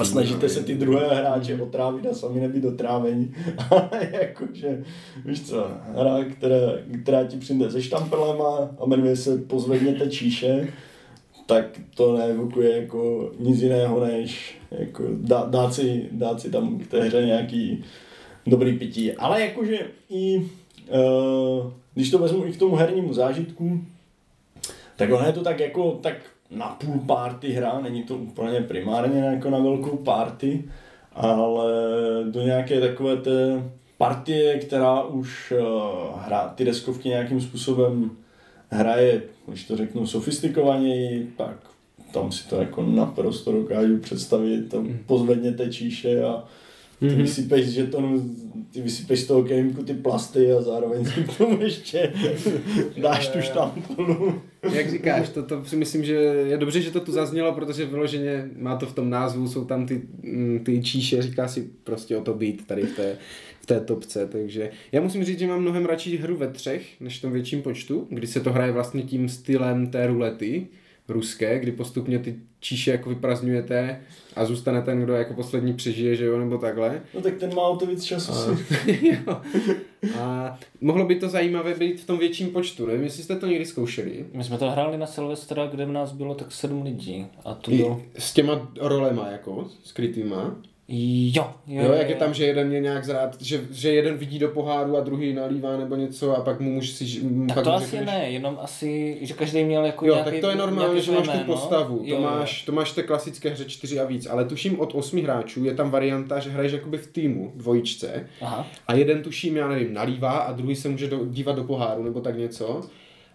a snažíte se ty druhé hráče otrávit a sami nebýt otrávení. Ale [laughs] jakože, víš co, hra, která, která ti přijde se štamprlema a jmenuje se Pozvedněte číše, tak to neevokuje jako nic jiného, než jako dá, dát, si, dát si tam k té hře nějaký dobrý pití. Ale jakože i, uh, když to vezmu i k tomu hernímu zážitku, tak ono je to tak jako tak na půl party hra, není to úplně primárně jako na velkou party, ale do nějaké takové té partie, která už uh, hra ty deskovky nějakým způsobem hraje, když to řeknu sofistikovaněji, tak tam si to jako naprosto dokážu představit, tam pozvedněte číše a ty Mhm. vysypeš z žetonu, ty vysypeš z toho kémku ty plasty a zároveň si k tomu ještě [laughs] dáš tu štampulu. Jak říkáš, to, to si myslím, že je dobře, že to tu zaznělo, protože vyloženě má to v tom názvu, jsou tam ty, mm, ty číše, říká si prostě o to být tady v té, v té topce, takže já musím říct, že mám mnohem radši hru ve třech, než v tom větším počtu, kdy se to hraje vlastně tím stylem té rulety ruské, kdy postupně ty číše jako vyprazňujete a zůstane ten, kdo jako poslední přežije, že jo, nebo takhle. No tak ten má o to víc času si. [laughs] jo. A mohlo by to zajímavé být v tom větším počtu, nevím, jestli jste to někdy zkoušeli. My jsme to hráli na Silvestra, kde v nás bylo tak sedm lidí. A to I bylo... s těma rolema jako, skrytýma. Jo, jo, Jo, jak je tam, že jeden je nějak zrát, že, že jeden vidí do poháru a druhý nalívá nebo něco a pak mu může si... Tak pak to asi řekneš- ne, jenom asi, že každý měl jako Jo, nějaký, tak to je normální, nějaké že máš tu jméno. postavu, to Jo, jo. máš, to máš té klasické hře 4 a víc, ale tuším od 8 hráčů je tam varianta, že hraješ jakoby v týmu, dvojičce, Aha. a jeden tuším, já nevím, nalívá a druhý se může do, dívat do poháru nebo tak něco,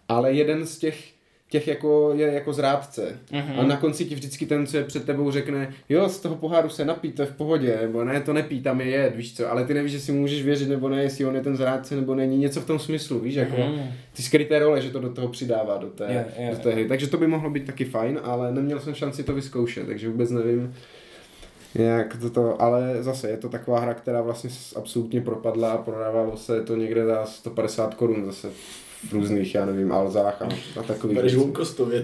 ale jeden z těch těch jako je jako zrádce. Mhm. A na konci ti vždycky ten, co je před tebou, řekne, jo, z toho poháru se napít, to je v pohodě, nebo ne, to nepí, tam je jed, víš co, ale ty nevíš, že si můžeš věřit nebo ne, jestli on je ten zrádce nebo není, něco v tom smyslu, víš, jako Mhm. ty skryté role, že to do toho přidává, do té, Jo, jo, do té hry. Takže to by mohlo být taky fajn, ale neměl jsem šanci to vyzkoušet, takže vůbec nevím, jak to, to, ale zase je to taková hra, která vlastně absolutně propadla a prodávalo se to někde za 150 korun zase v různých, já nevím, alzách a, a takových. Bereš teda.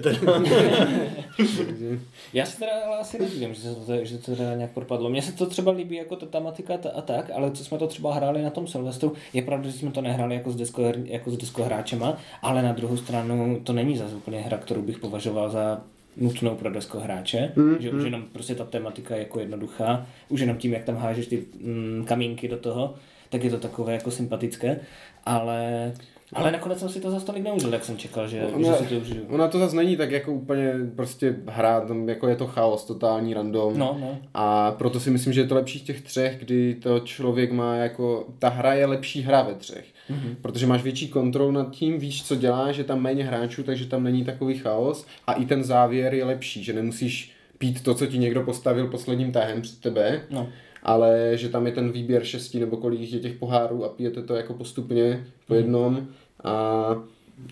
Takže- [laughs] Já si teda ale asi nedivím, že se to, že to teda nějak propadlo. Mně se to třeba líbí jako ta tematika ta- a tak, ale co jsme to třeba hráli na tom Silvestru, je pravda, že jsme to nehráli jako s, desko, jako s deskohráčema, ale na druhou stranu to není zase úplně hra, kterou bych považoval za nutnou pro deskohráče, mm, že už jenom prostě ta tematika je jako jednoduchá, už jenom tím, jak tam hážeš ty mm, kamínky do toho, tak je to takové jako sympatické, ale, ale nakonec jsem si to zase tolik neužil, jak jsem čekal, že, že si to užiju. Ona to zase není tak jako úplně prostě hra, tam jako je to chaos, totální random. No, no. A proto si myslím, že je to lepší z těch třech, kdy to člověk má jako, ta hra je lepší hra ve třech. Mm-hmm. Protože máš větší kontrolu nad tím, víš, co děláš, že tam méně hráčů, takže tam není takový chaos. A i ten závěr je lepší, že nemusíš pít to, co ti někdo postavil posledním tahem před tebe, No. Ale že tam je ten výběr šesti nebo kolik je těch pohárů a pijete to jako postupně po jednom a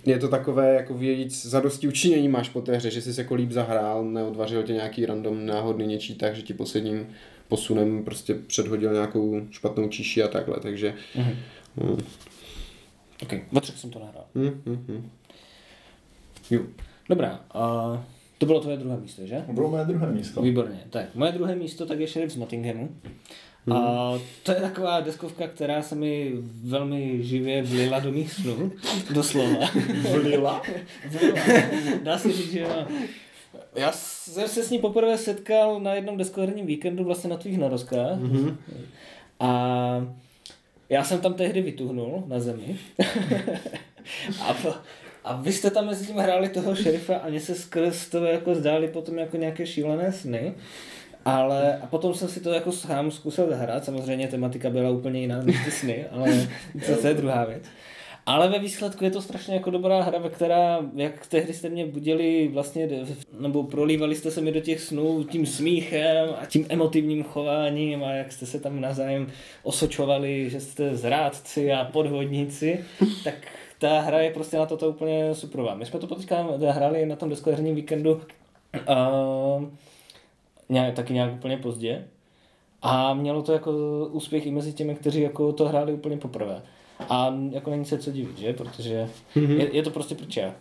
je to takové jako vějíc zadosti učinění máš po té hře, že jsi jako líp zahrál, neodvařil tě nějaký random náhodný něčí tak, že ti posledním posunem prostě předhodil nějakou špatnou číši a takhle, takže Mhm. mm, Ok, ve jsem to nahrál. mm, mm, mm. Jo. Dobrá, a to bylo tvoje druhé místo, že? To bylo moje druhé místo. Výborně. Tak, moje druhé místo tak je Sheriff z Nottinghamu. A to je taková deskovka, která se mi velmi živě vlila do mých snů. Doslova. Vlila? Vlila. Dá se říct, že jo. Já jsem se s ní poprvé setkal na jednom deskoherním víkendu vlastně na tvých narozkách. Mm-hmm. A já jsem tam tehdy vytuhnul na zemi. [laughs] a, po, a vy jste tam mezi tím hráli toho šerifa a mně se skrz to jako zdály potom jako nějaké šílené sny. Ale a potom jsem si to jako sám zkusil zahrát, samozřejmě tematika byla úplně jiná než ty sny, ale to, to je druhá věc. Ale ve výsledku je to strašně jako dobrá hra, ve která, jak tehdy jste mě budili vlastně, nebo prolívali jste se mi do těch snů tím smíchem a tím emotivním chováním a jak jste se tam navzájem osočovali, že jste zrádci a podvodníci, tak ta hra je prostě na toto úplně superová. My jsme to teďka hráli na tom deskoherním víkendu uh, nějak, taky nějak úplně pozdě a mělo to jako úspěch i mezi těmi, kteří jako to hráli úplně poprvé. A jako není se co divit, že? Protože Mhm. je, je to prostě prča.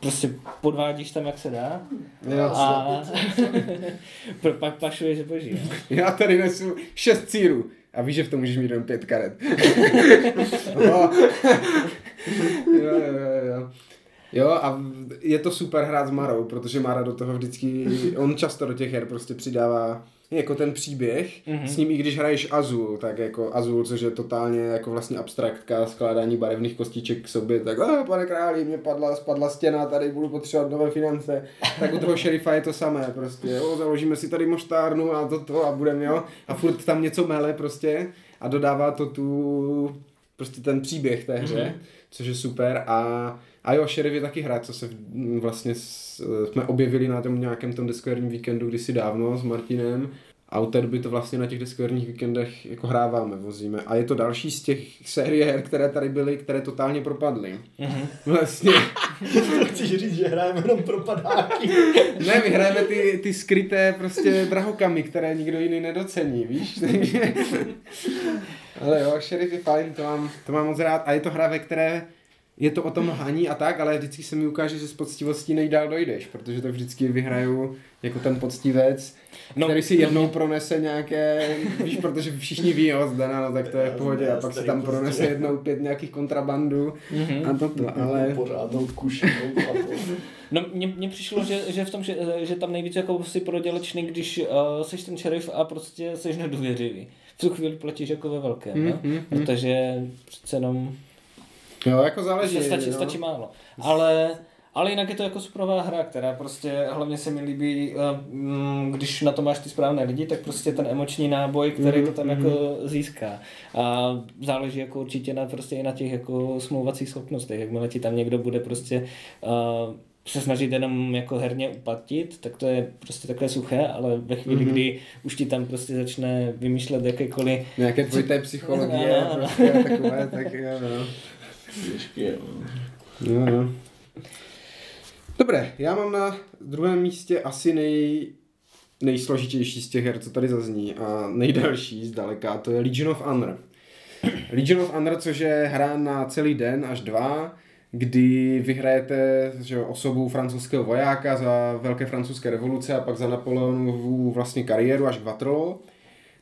Prostě podvádíš tam, jak se dá Já, a [laughs] pro- pak pašuješ zboží. no. já tady nesu šest círů. A víš, že v tom můžeš mít jenom pět karet. jo. [laughs] [laughs] jo, jo, jo, jo. Jo, a je to super hrát s Marou, protože Mara do toho vždycky, on často do těch her prostě přidává jako ten příběh, mm-hmm. s ním i když hraješ Azul, tak jako Azul, což je totálně jako vlastně abstraktka, skládání barevných kostiček k sobě, tak oh, pane králi, mě padla, spadla stěna, tady budu potřebovat nové finance, tak u toho [laughs] šerifa je to samé, prostě, jo, založíme si tady moštárnu a toto a budeme, jo, a furt tam něco mele prostě a dodává to tu, prostě ten příběh té hře, mm-hmm. Což je super a a jo, Sheriff je taky hra, co se v- vlastně s, jsme objevili na tom nějakém tom deskoherním víkendu kdysi dávno s Martinem a od té doby to vlastně na těch deskoherních víkendech jako hráváme, vozíme. A je to další z těch série her, které tady byly, které totálně propadly. Vlastně. [laughs] Chceš říct, že hrajeme jenom pro padáky? [laughs] Ne, my hrajeme ty, ty skryté prostě drahokamy, které nikdo jiný nedocení, víš? [laughs] Ale jo, Sheriff je fajn, to mám, to mám moc rád. A je to hra, ve které je to o tom lhaní a tak, ale vždycky se mi ukáže, že s poctivostí nejdál dojdeš, protože to vždycky vyhraju jako ten poctivec, no, který si jednou pronese nějaké, víš, protože všichni ví, jo, Zdana, no, tak to je v pohodě, a pak si tam pronese jednou pět nějakých kontrabandů a toto, ale... Pořádnou to. No, mně, mně přišlo, že, že, v tom, že, že tam nejvíc jako si prodělečný, když uh, seš ten šerif a prostě seš nedůvěřivý. V tu chvíli platíš jako ve velkém, Mm, mm, mm, mm, protože přece jenom Jo, jako záleží. stačí, no. stačí málo. Ale, ale jinak je to jako superová hra, která prostě hlavně se mi líbí, uh, mm, když na to máš ty správné lidi, tak prostě ten emoční náboj, který to tam jako získá. A záleží jako určitě na, prostě i na těch jako smlouvacích schopnostech. Jakmile ti tam někdo bude prostě uh, se snažit jenom jako herně uplatit, tak to je prostě takové suché, ale ve chvíli, mm-hmm. kdy už ti tam prostě začne vymýšlet jakékoliv Nějaké dvojité psychologie, Ano, ano. prostě takové, [laughs] tak jo, no. Těžký, jo. Jo, jo. Dobré, já mám na druhém místě asi nej, nejsložitější z těch her, co tady zazní a nejdelší zdaleka, to je Legion of Honor. Legion of Honor, což je hra na celý den až dva, kdy vyhrajete že osobu francouzského vojáka za velké francouzské revoluce a pak za Napoleonovu vlastně kariéru až k.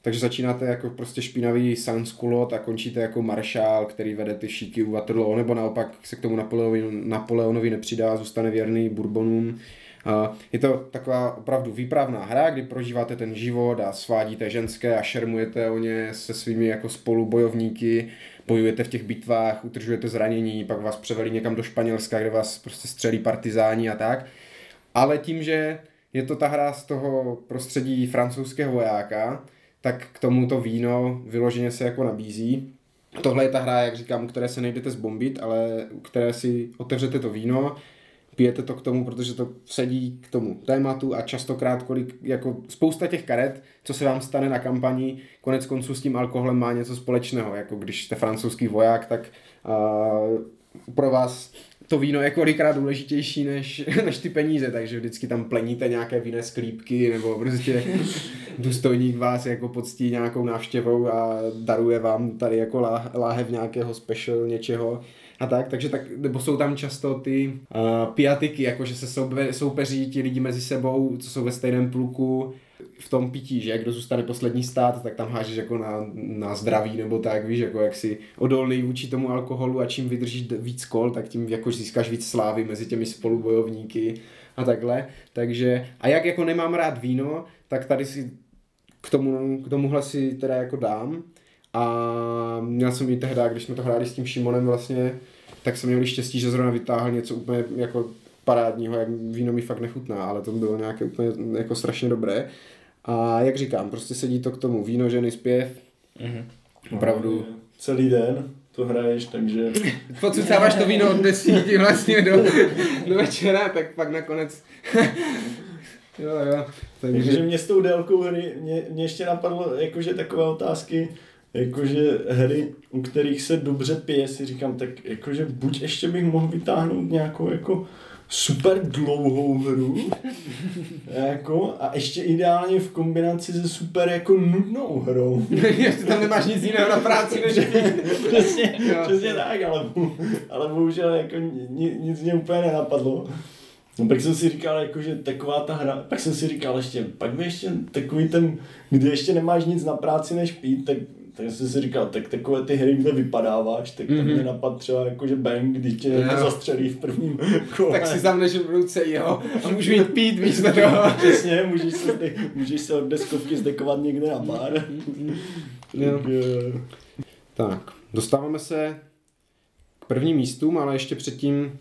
Takže začínáte jako prostě špinavý sanskulot a končíte jako maršál, který vede ty šíky u Waterloo, nebo naopak se k tomu Napoleonovi, Napoleonovi nepřidá, zůstane věrný Bourbonům. Je to taková opravdu výpravná hra, kdy prožíváte ten život a svádíte ženské a šermujete o ně se svými jako spolubojovníky, bojujete v těch bitvách, utržujete zranění, pak vás převelí někam do Španělska, kde vás prostě střelí partizáni a tak. Ale tím, že je to ta hra z toho prostředí francouzského vojáka, tak k tomu to víno vyloženě se jako nabízí. Tohle je ta hra, jak říkám, které se nejdete zbombit, ale které si otevřete to víno, pijete to k tomu, protože to sedí k tomu tématu a častokrát kolik, jako spousta těch karet, co se vám stane na kampani, konec konců s tím alkoholem má něco společného, jako když jste francouzský voják, tak uh, pro vás to víno je kolikrát důležitější než, [laughs] než ty peníze, takže vždycky tam pleníte nějaké víné sklípky nebo prostě [laughs] důstojník vás jako poctí nějakou návštěvou a daruje vám tady jako lá, láhev nějakého special něčeho a tak, takže tak, nebo jsou tam často ty uh, piatiky, jako že se soupe, soupeří ti lidi mezi sebou, co jsou ve stejném pluku, v tom pití, že kdo zůstane poslední stát, tak tam hážeš jako na, na zdraví nebo tak, víš, jako jak si odolný vůči tomu alkoholu a čím vydržíš víc kol, tak tím jako získáš víc slávy mezi těmi spolubojovníky a takhle. Takže, a jak jako nemám rád víno, tak tady si k, tomu, k tomuhle si teda jako dám. A měl jsem i tehdy, když jsme to hráli s tím Šimonem vlastně, tak jsem měl štěstí, že zrovna vytáhl něco úplně jako parádního, jak víno mi fakt nechutná, ale to bylo nějaké úplně jako strašně dobré. A jak říkám, prostě sedí to k tomu víno, ženy, zpěv. Mm-hmm. Opravdu. Celý den to hraješ, takže... [laughs] Pocucáváš to víno od desíti vlastně do, do večera, tak pak nakonec... [laughs] jo, jo. Takže... takže mě s tou délkou hry, mě, mě ještě napadlo jakože takové otázky, jakože hry, u kterých se dobře pije, si říkám, tak jakože buď ještě bych mohl vytáhnout nějakou jako super dlouhou hru [laughs] jako, a ještě ideálně v kombinaci se super jako nudnou hrou. [laughs] Ještě tam nemáš nic jiného na práci než [laughs] přesně, přesně tak, ale, ale bohužel jako nic, nic mě úplně nenapadlo. No pak jsem si říkal, jako, že taková ta hra, pak jsem si říkal ještě, pak by ještě takový ten, kdy ještě nemáš nic na práci než pít, tak tak jsem si říkal, tak takové ty hry, kde vypadáváš, tak mm-hmm. to mě napad třeba jako, že bang, když tě jako zastřelí v prvním kole. Tak si zamneš v ruce, jo, a můžu jít pít víc na toho. Přesně, můžeš se, můžeš se od deskovky zdekovat někde na bar. jo. tak, dostáváme se k prvním místům, ale ještě předtím,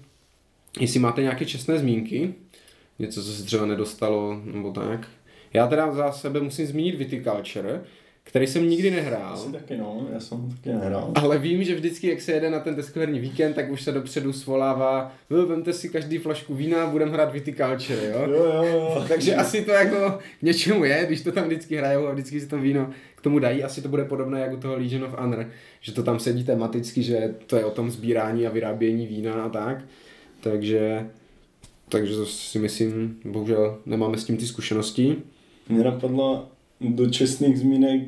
jestli máte nějaké čestné zmínky, něco, co se třeba nedostalo, nebo tak. Já teda za sebe musím zmínit Viticulture, který jsem nikdy nehrál. Asi taky no, já jsem taky nehrál. Ale vím, že vždycky, jak se jede na ten deskoherní víkend, tak už se dopředu svolává, vemte si každý flašku vína, budeme hrát Viticulture, jo? Jo, jo, jo. Takže asi to jako k něčemu je, když to tam vždycky hrajou a vždycky si to víno k tomu dají, asi to bude podobné jako u toho Legion of Honor, že to tam sedí tematicky, že to je o tom sbírání a vyrábění vína a tak. Takže, takže to si myslím, bohužel nemáme s tím ty zkušenosti. Mě napadlo, do čestných zmínek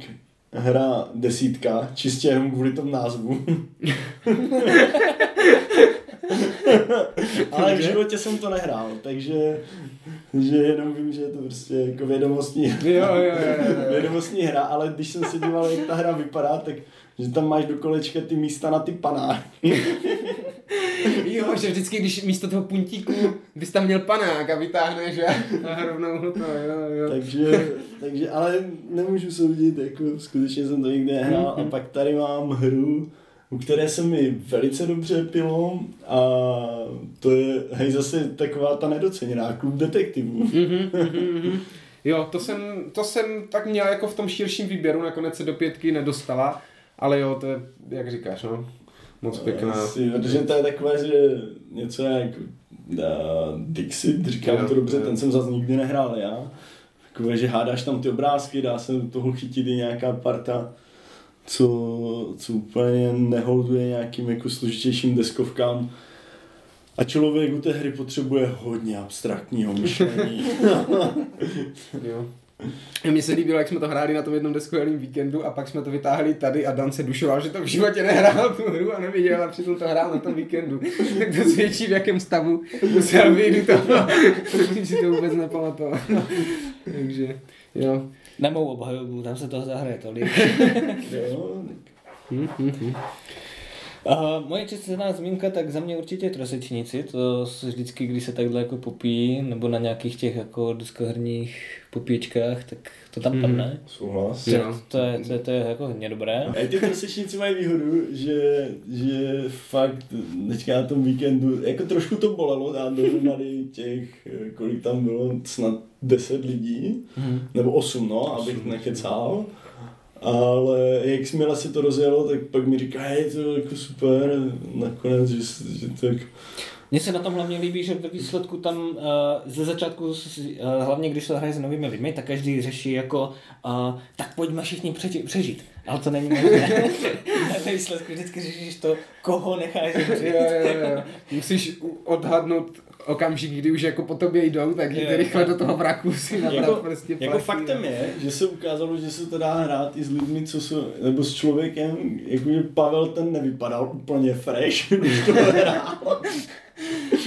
hra desítka, čistě jenom kvůli tomu názvu. [laughs] Ale v životě jsem to nehrál, takže že jenom vím, že je to prostě jako vědomostní, jo, jo, jo, jo. [laughs] vědomostní hra, ale když jsem se díval, jak ta hra vypadá, tak že tam máš do kolečka ty místa na ty panáky. [laughs] jo, že vždycky, když místo toho puntíku bys tam měl panák a vytáhneš a [laughs] rovnou to, jo, jo. Takže, takže, ale nemůžu soudit, jako skutečně jsem to nikdy nehrál mm-hmm. a mhm. pak tady mám hru, u které se mi velice dobře pilo a to je hej, zase taková ta nedoceněná klub detektivů. Mm-hmm, mm-hmm. [laughs] Jo, to jsem, to jsem tak měl jako v tom širším výběru, nakonec se do pětky nedostala, ale jo, to je, jak říkáš, no, moc pěkná. Asi, protože to je takové, že něco jak uh, Dixit, říkám jo, to dobře, jo. ten jsem zase nikdy nehrál já. Takové, že hádáš tam ty obrázky, dá se do toho chytit i nějaká parta, co, co úplně neholduje nějakým jako složitějším deskovkám. A člověk u té hry potřebuje hodně abstraktního myšlení. [laughs] jo. [laughs] Mně se líbilo, jak jsme to hráli na tom jednom deskovém víkendu a pak jsme to vytáhli tady a Dan se dušoval, že to v životě nehrál tu hru a neviděl a přitom to hrál na tom víkendu. [laughs] Tak to svědčí, v jakém stavu musel být to, [laughs] že to vůbec nepamatoval. Takže, jo. Na mou obhajobu, tam se toho zahraje tolik. Jo. Uh, moje čestná zmínka, tak za mě určitě trosečníci, to se vždycky, když se takhle jako popíjí, nebo na nějakých těch jako diskoherních popíčkách, tak to tam padne. souhlas. Jo. To je, to, je, to je jako hodně dobré. A i ty trosečníci mají výhodu, že, že fakt teďka na tom víkendu, jako trošku to bolelo dát dohromady těch, kolik tam bylo, snad 10 lidí, Mhm. nebo 8, no, abych nekecal. Ale jakmile se to rozjelo, tak pak mi říká, hej, to je jako super, nakonec, že, že to jako... Mně se na tom hlavně líbí, že ve výsledku tam uh, ze začátku, uh, hlavně když to hraje s novými lidmi, tak každý řeší jako, uh, tak pojďme všichni přeži- přežít. Ale to není možné. [laughs] ve výsledku vždycky řešíš to, koho necháš Jo, zemřít. jo, jo. Musíš odhadnout okamžik, kdy už jako po tobě jdou, tak jdi Jo. rychle do toho vraku si nabrat Jako, prostě jako plachý. faktem je, že se ukázalo, že se to dá hrát i s lidmi, co jsou, nebo s člověkem, jako že Pavel ten nevypadal úplně fresh, když to hrál.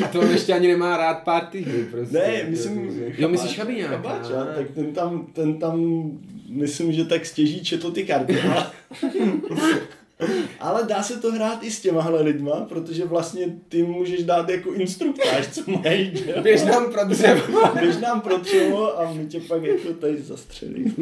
A [laughs] to on ještě ani nemá rád party hry, prostě. Ne, myslím, Jo, myslíš Chabíňáka. Chabáča, tak ten tam, ten tam, myslím, že tak stěží četl ty karty, ale, [laughs] ale dá se to hrát i s těmahle lidma, protože vlastně ty můžeš dát jako instruktáž, co mají dělat. Běž nám pro dřevo. [laughs] Běž nám pro dřevo a my tě pak jako tady zastřelí.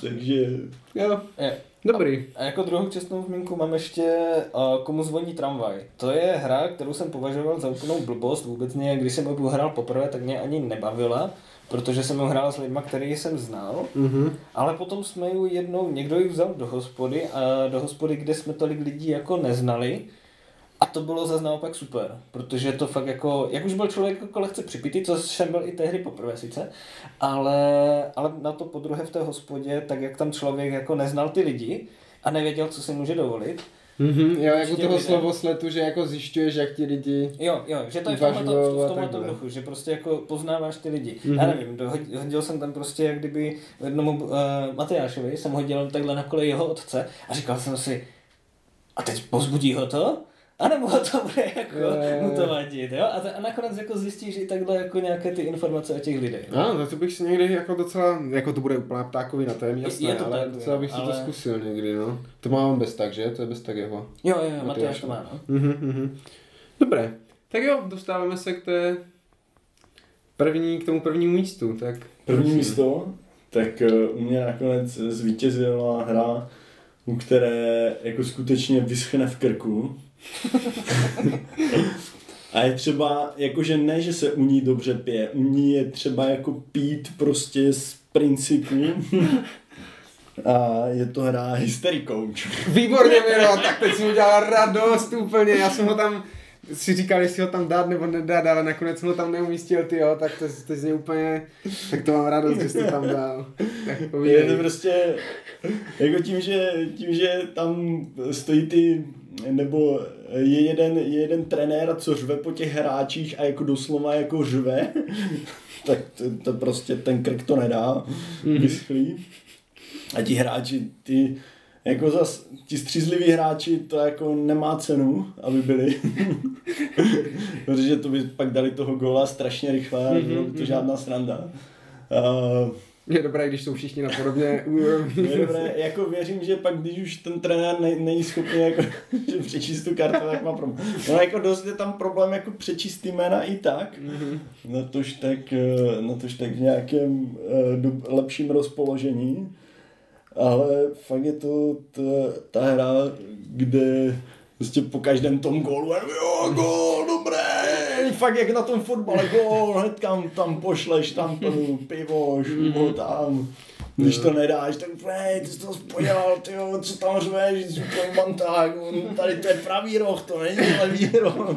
Takže Jo, Je. Dobrý. A jako druhou čestnou zmínku mám ještě uh, Komu zvoní tramvaj. To je hra, kterou jsem považoval za úplnou blbost. Vůbec mě, když jsem ji hrál poprvé, tak mě ani nebavila, protože jsem ji hrál s lidmi, který jsem znal. Mhm. Ale potom jsme ji jednou, někdo ji vzal do hospody, a do hospody, kde jsme tolik lidí jako neznali. A to bylo zase naopak super, protože to fakt jako, jak už byl člověk jako lehce připitý, co jsem byl i tehdy poprvé sice, ale, ale na to podruhé v té hospodě, tak jak tam člověk jako neznal ty lidi a nevěděl, co si může dovolit, Mhm, jo, jako toho slovosletu, že jako zjišťuješ, jak ti lidi... Jo, jo, že to je v tomhle, v tomhle takhle. duchu, že prostě jako poznáváš ty lidi. Mhm. Mm-hmm. Já nevím, dohodil, hodil jsem tam prostě, jak kdyby jednomu uh, Matyášovi jsem hodil takhle na kolej jeho otce a říkal jsem si, a teď pozbudí ho to? A nebo to bude jako Jo, jo, jo. mu to vadit, jo? A, t- a nakonec jako zjistíš i takhle jako nějaké ty informace o těch lidech. No, tak to bych si někdy jako docela, jako to bude úplná ptákový na tém, jasné, je to ale tak, docela jo, bych si ale- to zkusil někdy, no. To mám bez tak, že? To je bez tak jeho. Jo, jo, jo, Matyáš Matyáš to má, no. Mhm, mhm. Dobré, tak jo, dostáváme se k té první, k tomu prvnímu místu, tak první prosím. místo, tak eh, u mě nakonec zvítězila hra, u které jako skutečně vyschne v krku. A je třeba, jakože ne, že se u ní dobře pije, u ní je třeba jako pít prostě z principu. A je to hra Hystery Coach. Výborně, Miro, tak teď jsem udělal radost úplně, já jsem ho tam si říkal, jestli ho tam dát nebo nedat, ale nakonec jsem ho tam neumístil, ty jo, tak to, to zní úplně, tak to mám radost, že jsi to tam dal. Tak Je to prostě, jako tím, že, tím, že tam stojí ty, nebo je jeden, je jeden trenér, co řve po těch hráčích a jako doslova jako řve, [laughs] tak to, to prostě ten krk to nedá, vyschlý. A ti hráči, ty, jako zas, ti střízliví hráči, to jako nemá cenu, aby byli. [laughs] Protože to by pak dali toho góla strašně rychle by to žádná sranda. Uh, Je dobré, když jsou všichni na podobně úrovni. je dobré, jako věřím, že pak, když už ten trenér ne, není schopný jako, [laughs] že přečíst tu kartu, tak má problém. No jako dost je tam problém jako přečíst ty jména i tak, na tož tak, eh, na tož tak v nějakém dob- lepším rozpoložení. Ale fakt je to ta, ta hra, kde prostě po každém tom gólu, jo, gól, dobré, fakt jak na tom fotbale, gól, hned kam tam pošleš, tam to pivo, šumo tam. Když to nedáš, tak hej, ty jsi to podělal, ty jo, co tam řveš, jsi úplně manták, tady to je pravý roh, to není levý roh.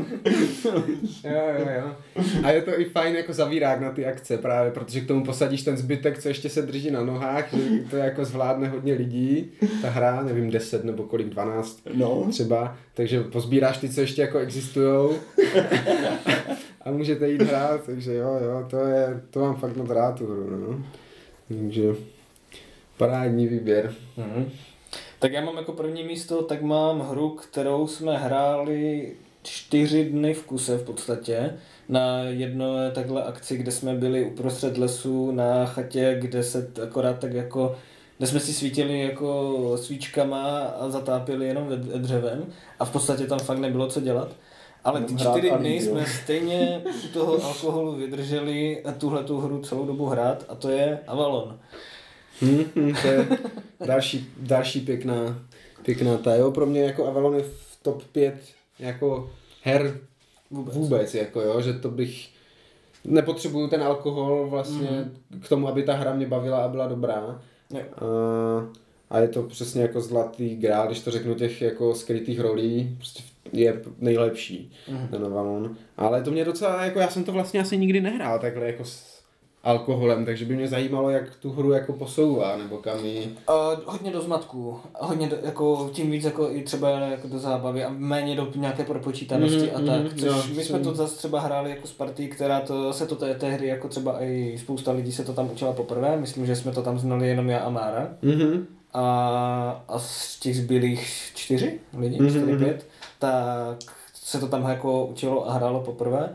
Jo, jo, jo. A je to i fajn jako zavírák na ty akce právě, protože k tomu posadíš ten zbytek, co ještě se drží na nohách, že to jako zvládne hodně lidí, ta hra, nevím, 10 nebo kolik, 12 No, třeba, takže pozbíráš ty, co ještě jako existujou [laughs] a můžete jít hrát, takže jo, jo, to je, to mám fakt moc rád tu hru, no. Takže parádní výběr. Mhm. Tak já mám jako první místo, tak mám hru, kterou jsme hráli čtyři dny v kuse v podstatě na jedné takhle akci, kde jsme byli uprostřed lesu na chatě, kde se akorát tak jako kde jsme si svítili jako svíčkama a zatápili jenom ve- dřevem a v podstatě tam fakt nebylo co dělat. Ale ty čtyři dny jsme stejně u toho alkoholu vydrželi tuhle tu hru celou dobu hrát a to je Avalon. Hmm, hmm, to je další, další pěkná, pěkná ta. Jo, pro mě jako Avalon je v top 5 jako her vůbec, vůbec jako jo, že to bych nepotřebuju ten alkohol vlastně mm. k tomu, aby ta hra mě bavila a byla dobrá. Jo. A, a je to přesně jako zlatý grál, když to řeknu těch jako skrytých rolí, prostě je nejlepší mm. ten Avalon. Ale to mě docela, jako já jsem to vlastně asi nikdy nehrál takhle jako alkoholem, takže by mě zajímalo, jak tu hru jako posouvá, nebo kam ji... Uh, hodně do zmatku, hodně do, jako tím víc jako i třeba jako do zábavy a méně do nějaké propočítanosti mm, a tak. mhm, Což jo, my jsme to zase třeba hráli jako s partí, která to, se to té, té hry jako třeba i spousta lidí se to tam učila poprvé. Myslím, že jsme to tam znali jenom já a Mára. Mhm. A, a z těch zbylých čtyři lidí, Mhm, čtyři, mhm. pět, tak se to tam jako učilo a hrálo poprvé.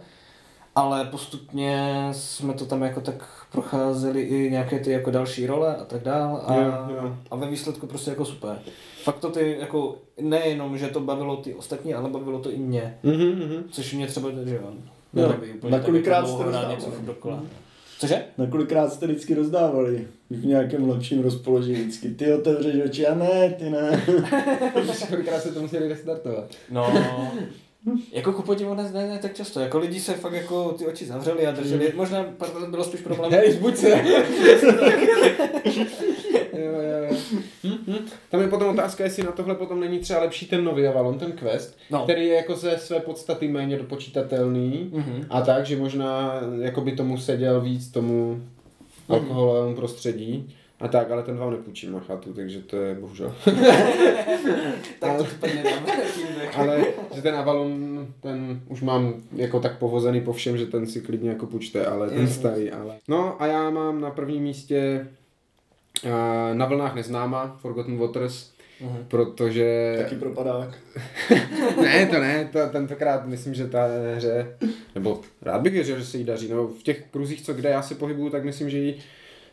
Ale postupně jsme to tam jako tak procházeli i nějaké ty jako další role a tak dál a, Jo, jo. a ve výsledku prostě jako super. Fakt to ty jako nejenom, že to bavilo ty ostatní, ale bavilo to i mě. Mhm, mhm. Což mě třeba, že jo, Na tak kolikrát jako jste rozdávali? něco dokola. Cože? Na kolikrát jste vždycky rozdávali? V nějakém lepším rozpoložení vždycky. Ty otevřeš oči a ne, ty ne. [laughs] Kolikrát se to museli restartovat. No, [laughs] [laughs] jako ku podivu ne, ne, ne, tak často. Jako lidi se fakt jako ty oči zavřeli a drželi. Možná pardon, bylo spíš problém. Hej, zbuď se! [laughs] jo, jo, jo. Hm, hm. Tam je potom otázka, jestli na tohle potom není třeba lepší ten nový Avalon, ten Quest, No. který je jako ze své podstaty méně dopočítatelný Mhm. a tak, že možná jako by tomu seděl víc tomu alkoholovému prostředí. A tak, ale ten vám nepůjčím na chatu, takže to je bohužel. [laughs] Tak to úplně nedám. [laughs] ale že ten Avalon, ten už mám jako tak povozený po všem, že ten si klidně jako půjčte, ale ten starý, ale. No a já mám na prvním místě uh, na vlnách neznáma, Forgotten Waters, Mhm. protože... Taky propadák. [laughs] ne, to ne, to, tentokrát myslím, že ta hře, nebo rád bych věřil, že se jí daří, no v těch kruzích, co kde já se pohybuju, tak myslím, že ji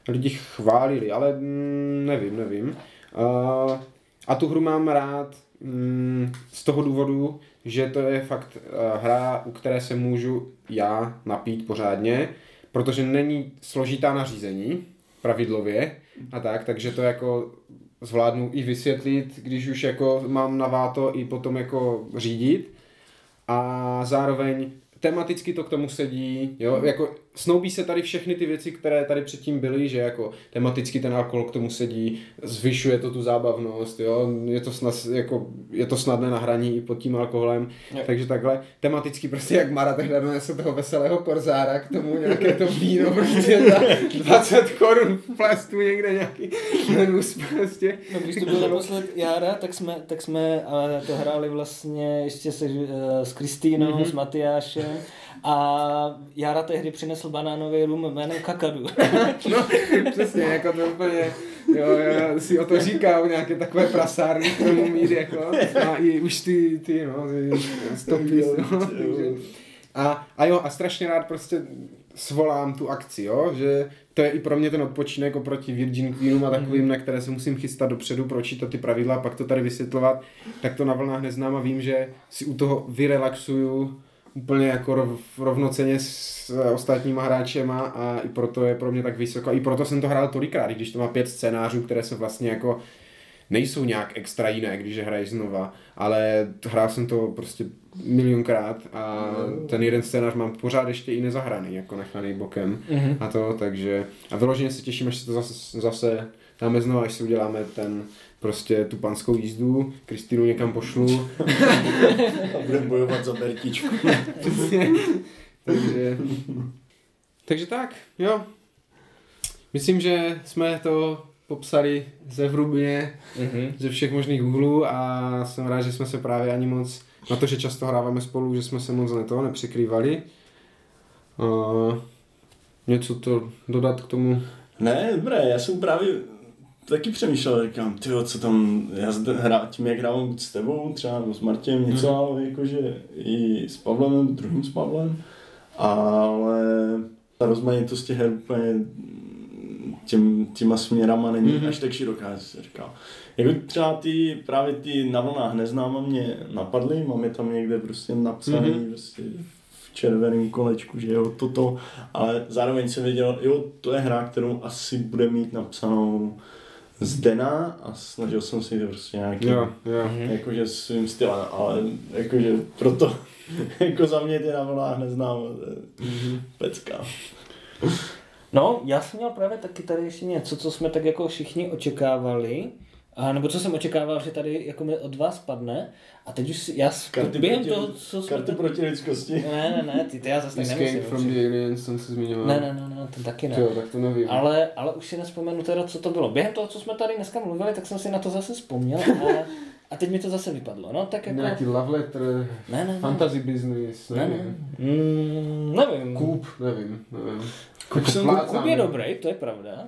lidi chválili, ale mm, nevím, nevím. Uh, a tu hru mám rád mm, z toho důvodu, že to je fakt uh, hra, u které se můžu já napít pořádně, protože není složitá na řízení, pravidlově a tak, takže to jako zvládnu i vysvětlit, když už jako mám naváto i potom jako řídit a zároveň tematicky to k tomu sedí, jo, jako snoubí se tady všechny ty věci, které tady předtím byly, že jako tematicky ten alkohol k tomu sedí, zvyšuje to tu zábavnost, jo, je to, snad, jako, je to snadné na hraní i pod tím alkoholem, Jo. takže takhle tematicky prostě jak Mara tehdy donesl toho veselého korzára, k tomu nějaké to víno prostě za [laughs] 20 korun v plastu někde nějaký hnus prostě. No, když to byl naposled Jára, tak jsme, tak jsme ale to hráli vlastně ještě se, eh, s Kristýnou, Mhm. mm-hmm. s Matyášem a Jára tehdy přinesl banánový rum jménem Kakadu. [laughs] No, přesně, jako to úplně, jo, já si o to říkám, nějaké takové prasárny k tomu mít, jako, a i už ty, ty, no, ty stopy, no, takže, a, a jo, a strašně rád prostě svolám tu akci, jo, že to je i pro mě ten odpočinek oproti Virgin Queenům a takovým, na které se musím chystat dopředu, pročítat ty pravidla a pak to tady vysvětlovat, tak to na vlnách neznám a vím, že si u toho vyrelaxuju úplně jako rov, rovnoceně s ostatníma hráčema a i proto je pro mě tak vysoko. I proto jsem to hrál tolikrát, i když to má pět scénářů, které se vlastně jako nejsou nějak extra jiné, když je hraješ znova, ale hrál jsem to prostě milionkrát a ten jeden scénář mám pořád ještě i nezahraný, jako nechaný bokem Mhm. a to, takže a vyloženě se těším, až se to zase, zase dáme znova, až si uděláme ten prostě tu panskou jízdu, Kristýnu někam pošlu, [laughs] A budeme bojovat za Bertičku. [laughs] Takže, takže tak, jo. Myslím, že jsme to popsali zevrubně Mhm. ze všech možných úhlů a jsem rád, že jsme se právě ani moc, na to, že často hráváme spolu, že jsme se moc na to nepřekrývali. Uh, něco to dodat k tomu? Ne, dobré, já jsem právě taky přemýšlel, říkám, ty co tam, já zde hrá, tím jak hrávám s tebou, třeba nebo s Martěm, něco, Mhm. ale jakože i s Pavlem, druhým s Pavlem, ale ta rozmanitost těch her úplně těm, těma směrama není Mhm. mm-hmm. až tak široká, jak jsem říkal. Jako třeba ty, právě ty na vlnách neznáma mě napadly, mám je tam někde prostě napsaný, Mhm. mm-hmm. prostě v červeném kolečku, že jo, toto, ale zároveň jsem věděl, jo, to je hra, kterou asi bude mít napsanou Zdena a snažil jsem si to prostě nějaký, Jo, jo. jakože svým stylem, ale jakože proto, [laughs] jako za mě ty na vlnách neznám, to je Mhm. pecka. No, já jsem měl právě taky tady ještě něco, co jsme tak jako všichni očekávali. A nebo co jsem očekával, že tady jako mi od vás padne. A teď už si, já Karty během proti, toho, co jsme... karty proti lidskosti. Ne, ne, ne, ty, ty já zase tak Escape nemusím. from the Aliens, jsem se zmiňoval. Ne, ne, ne, ne, ten taky ne. Jo, tak to nevím. Ale, ale už si nespomenu teda, co to bylo. Během toho, co jsme tady dneska mluvili, tak jsem si na to zase vzpomněl a, a teď mi to zase vypadlo. No, tak jako... Nějaký love letter, Ne, ne, ne. fantasy business, Ne, nevím. ne. Mm, nevím. Kup, nevím, nevím. Kup jsem- Plácáme. Kup je dobrý, to je pravda.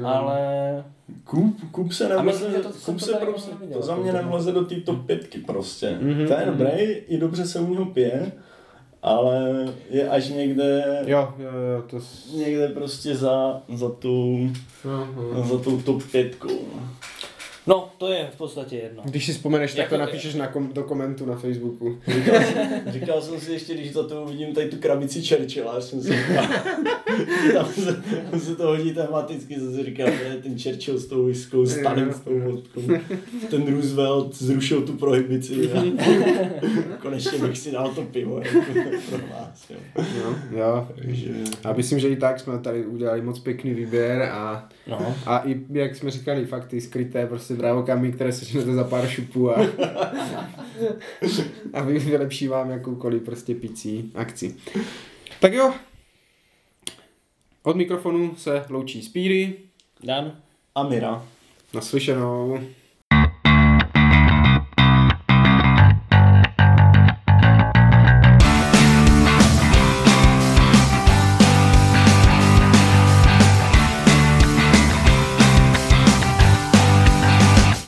Jo. Ale... Kup, kup se myslím, nevleze, že to kup se prostě, neviděl, to za mě nevleze do té top pětky prostě. Mhm, To je mhm. dobrý, i dobře se u něho pije, ale je až někde, Jo, jo, jo, to... S... někde prostě za, za, tu, no. za tou top pětkou. No, to je v podstatě jedno. Když si vzpomeneš, tak to Jako- napíšeš na kom- do komentu na Facebooku. Říkal jsem, říkal jsem si ještě, když za to uvidím tady tu krabici Churchilla, já jsem si říkal, tam se, tam se to hodí tematicky, jsem si říkal, že ten Churchill s tou whiskou, Stalin s tou vodkou, ten Roosevelt zrušil tu prohibici a konečně bych si dal to pivo jako pro vás. Jo. Jo, jo. Takže, A myslím, že i tak jsme tady udělali moc pěkný výběr a, No. a i, jak jsme říkali, fakt ty skryté prostě drahokamy, které seženete za pár šupů a, [laughs] a vy- vylepší vám jakoukoliv prostě picí akci. Tak jo, od mikrofonu se loučí Speedy, Dan? a Mira. naslyšenou.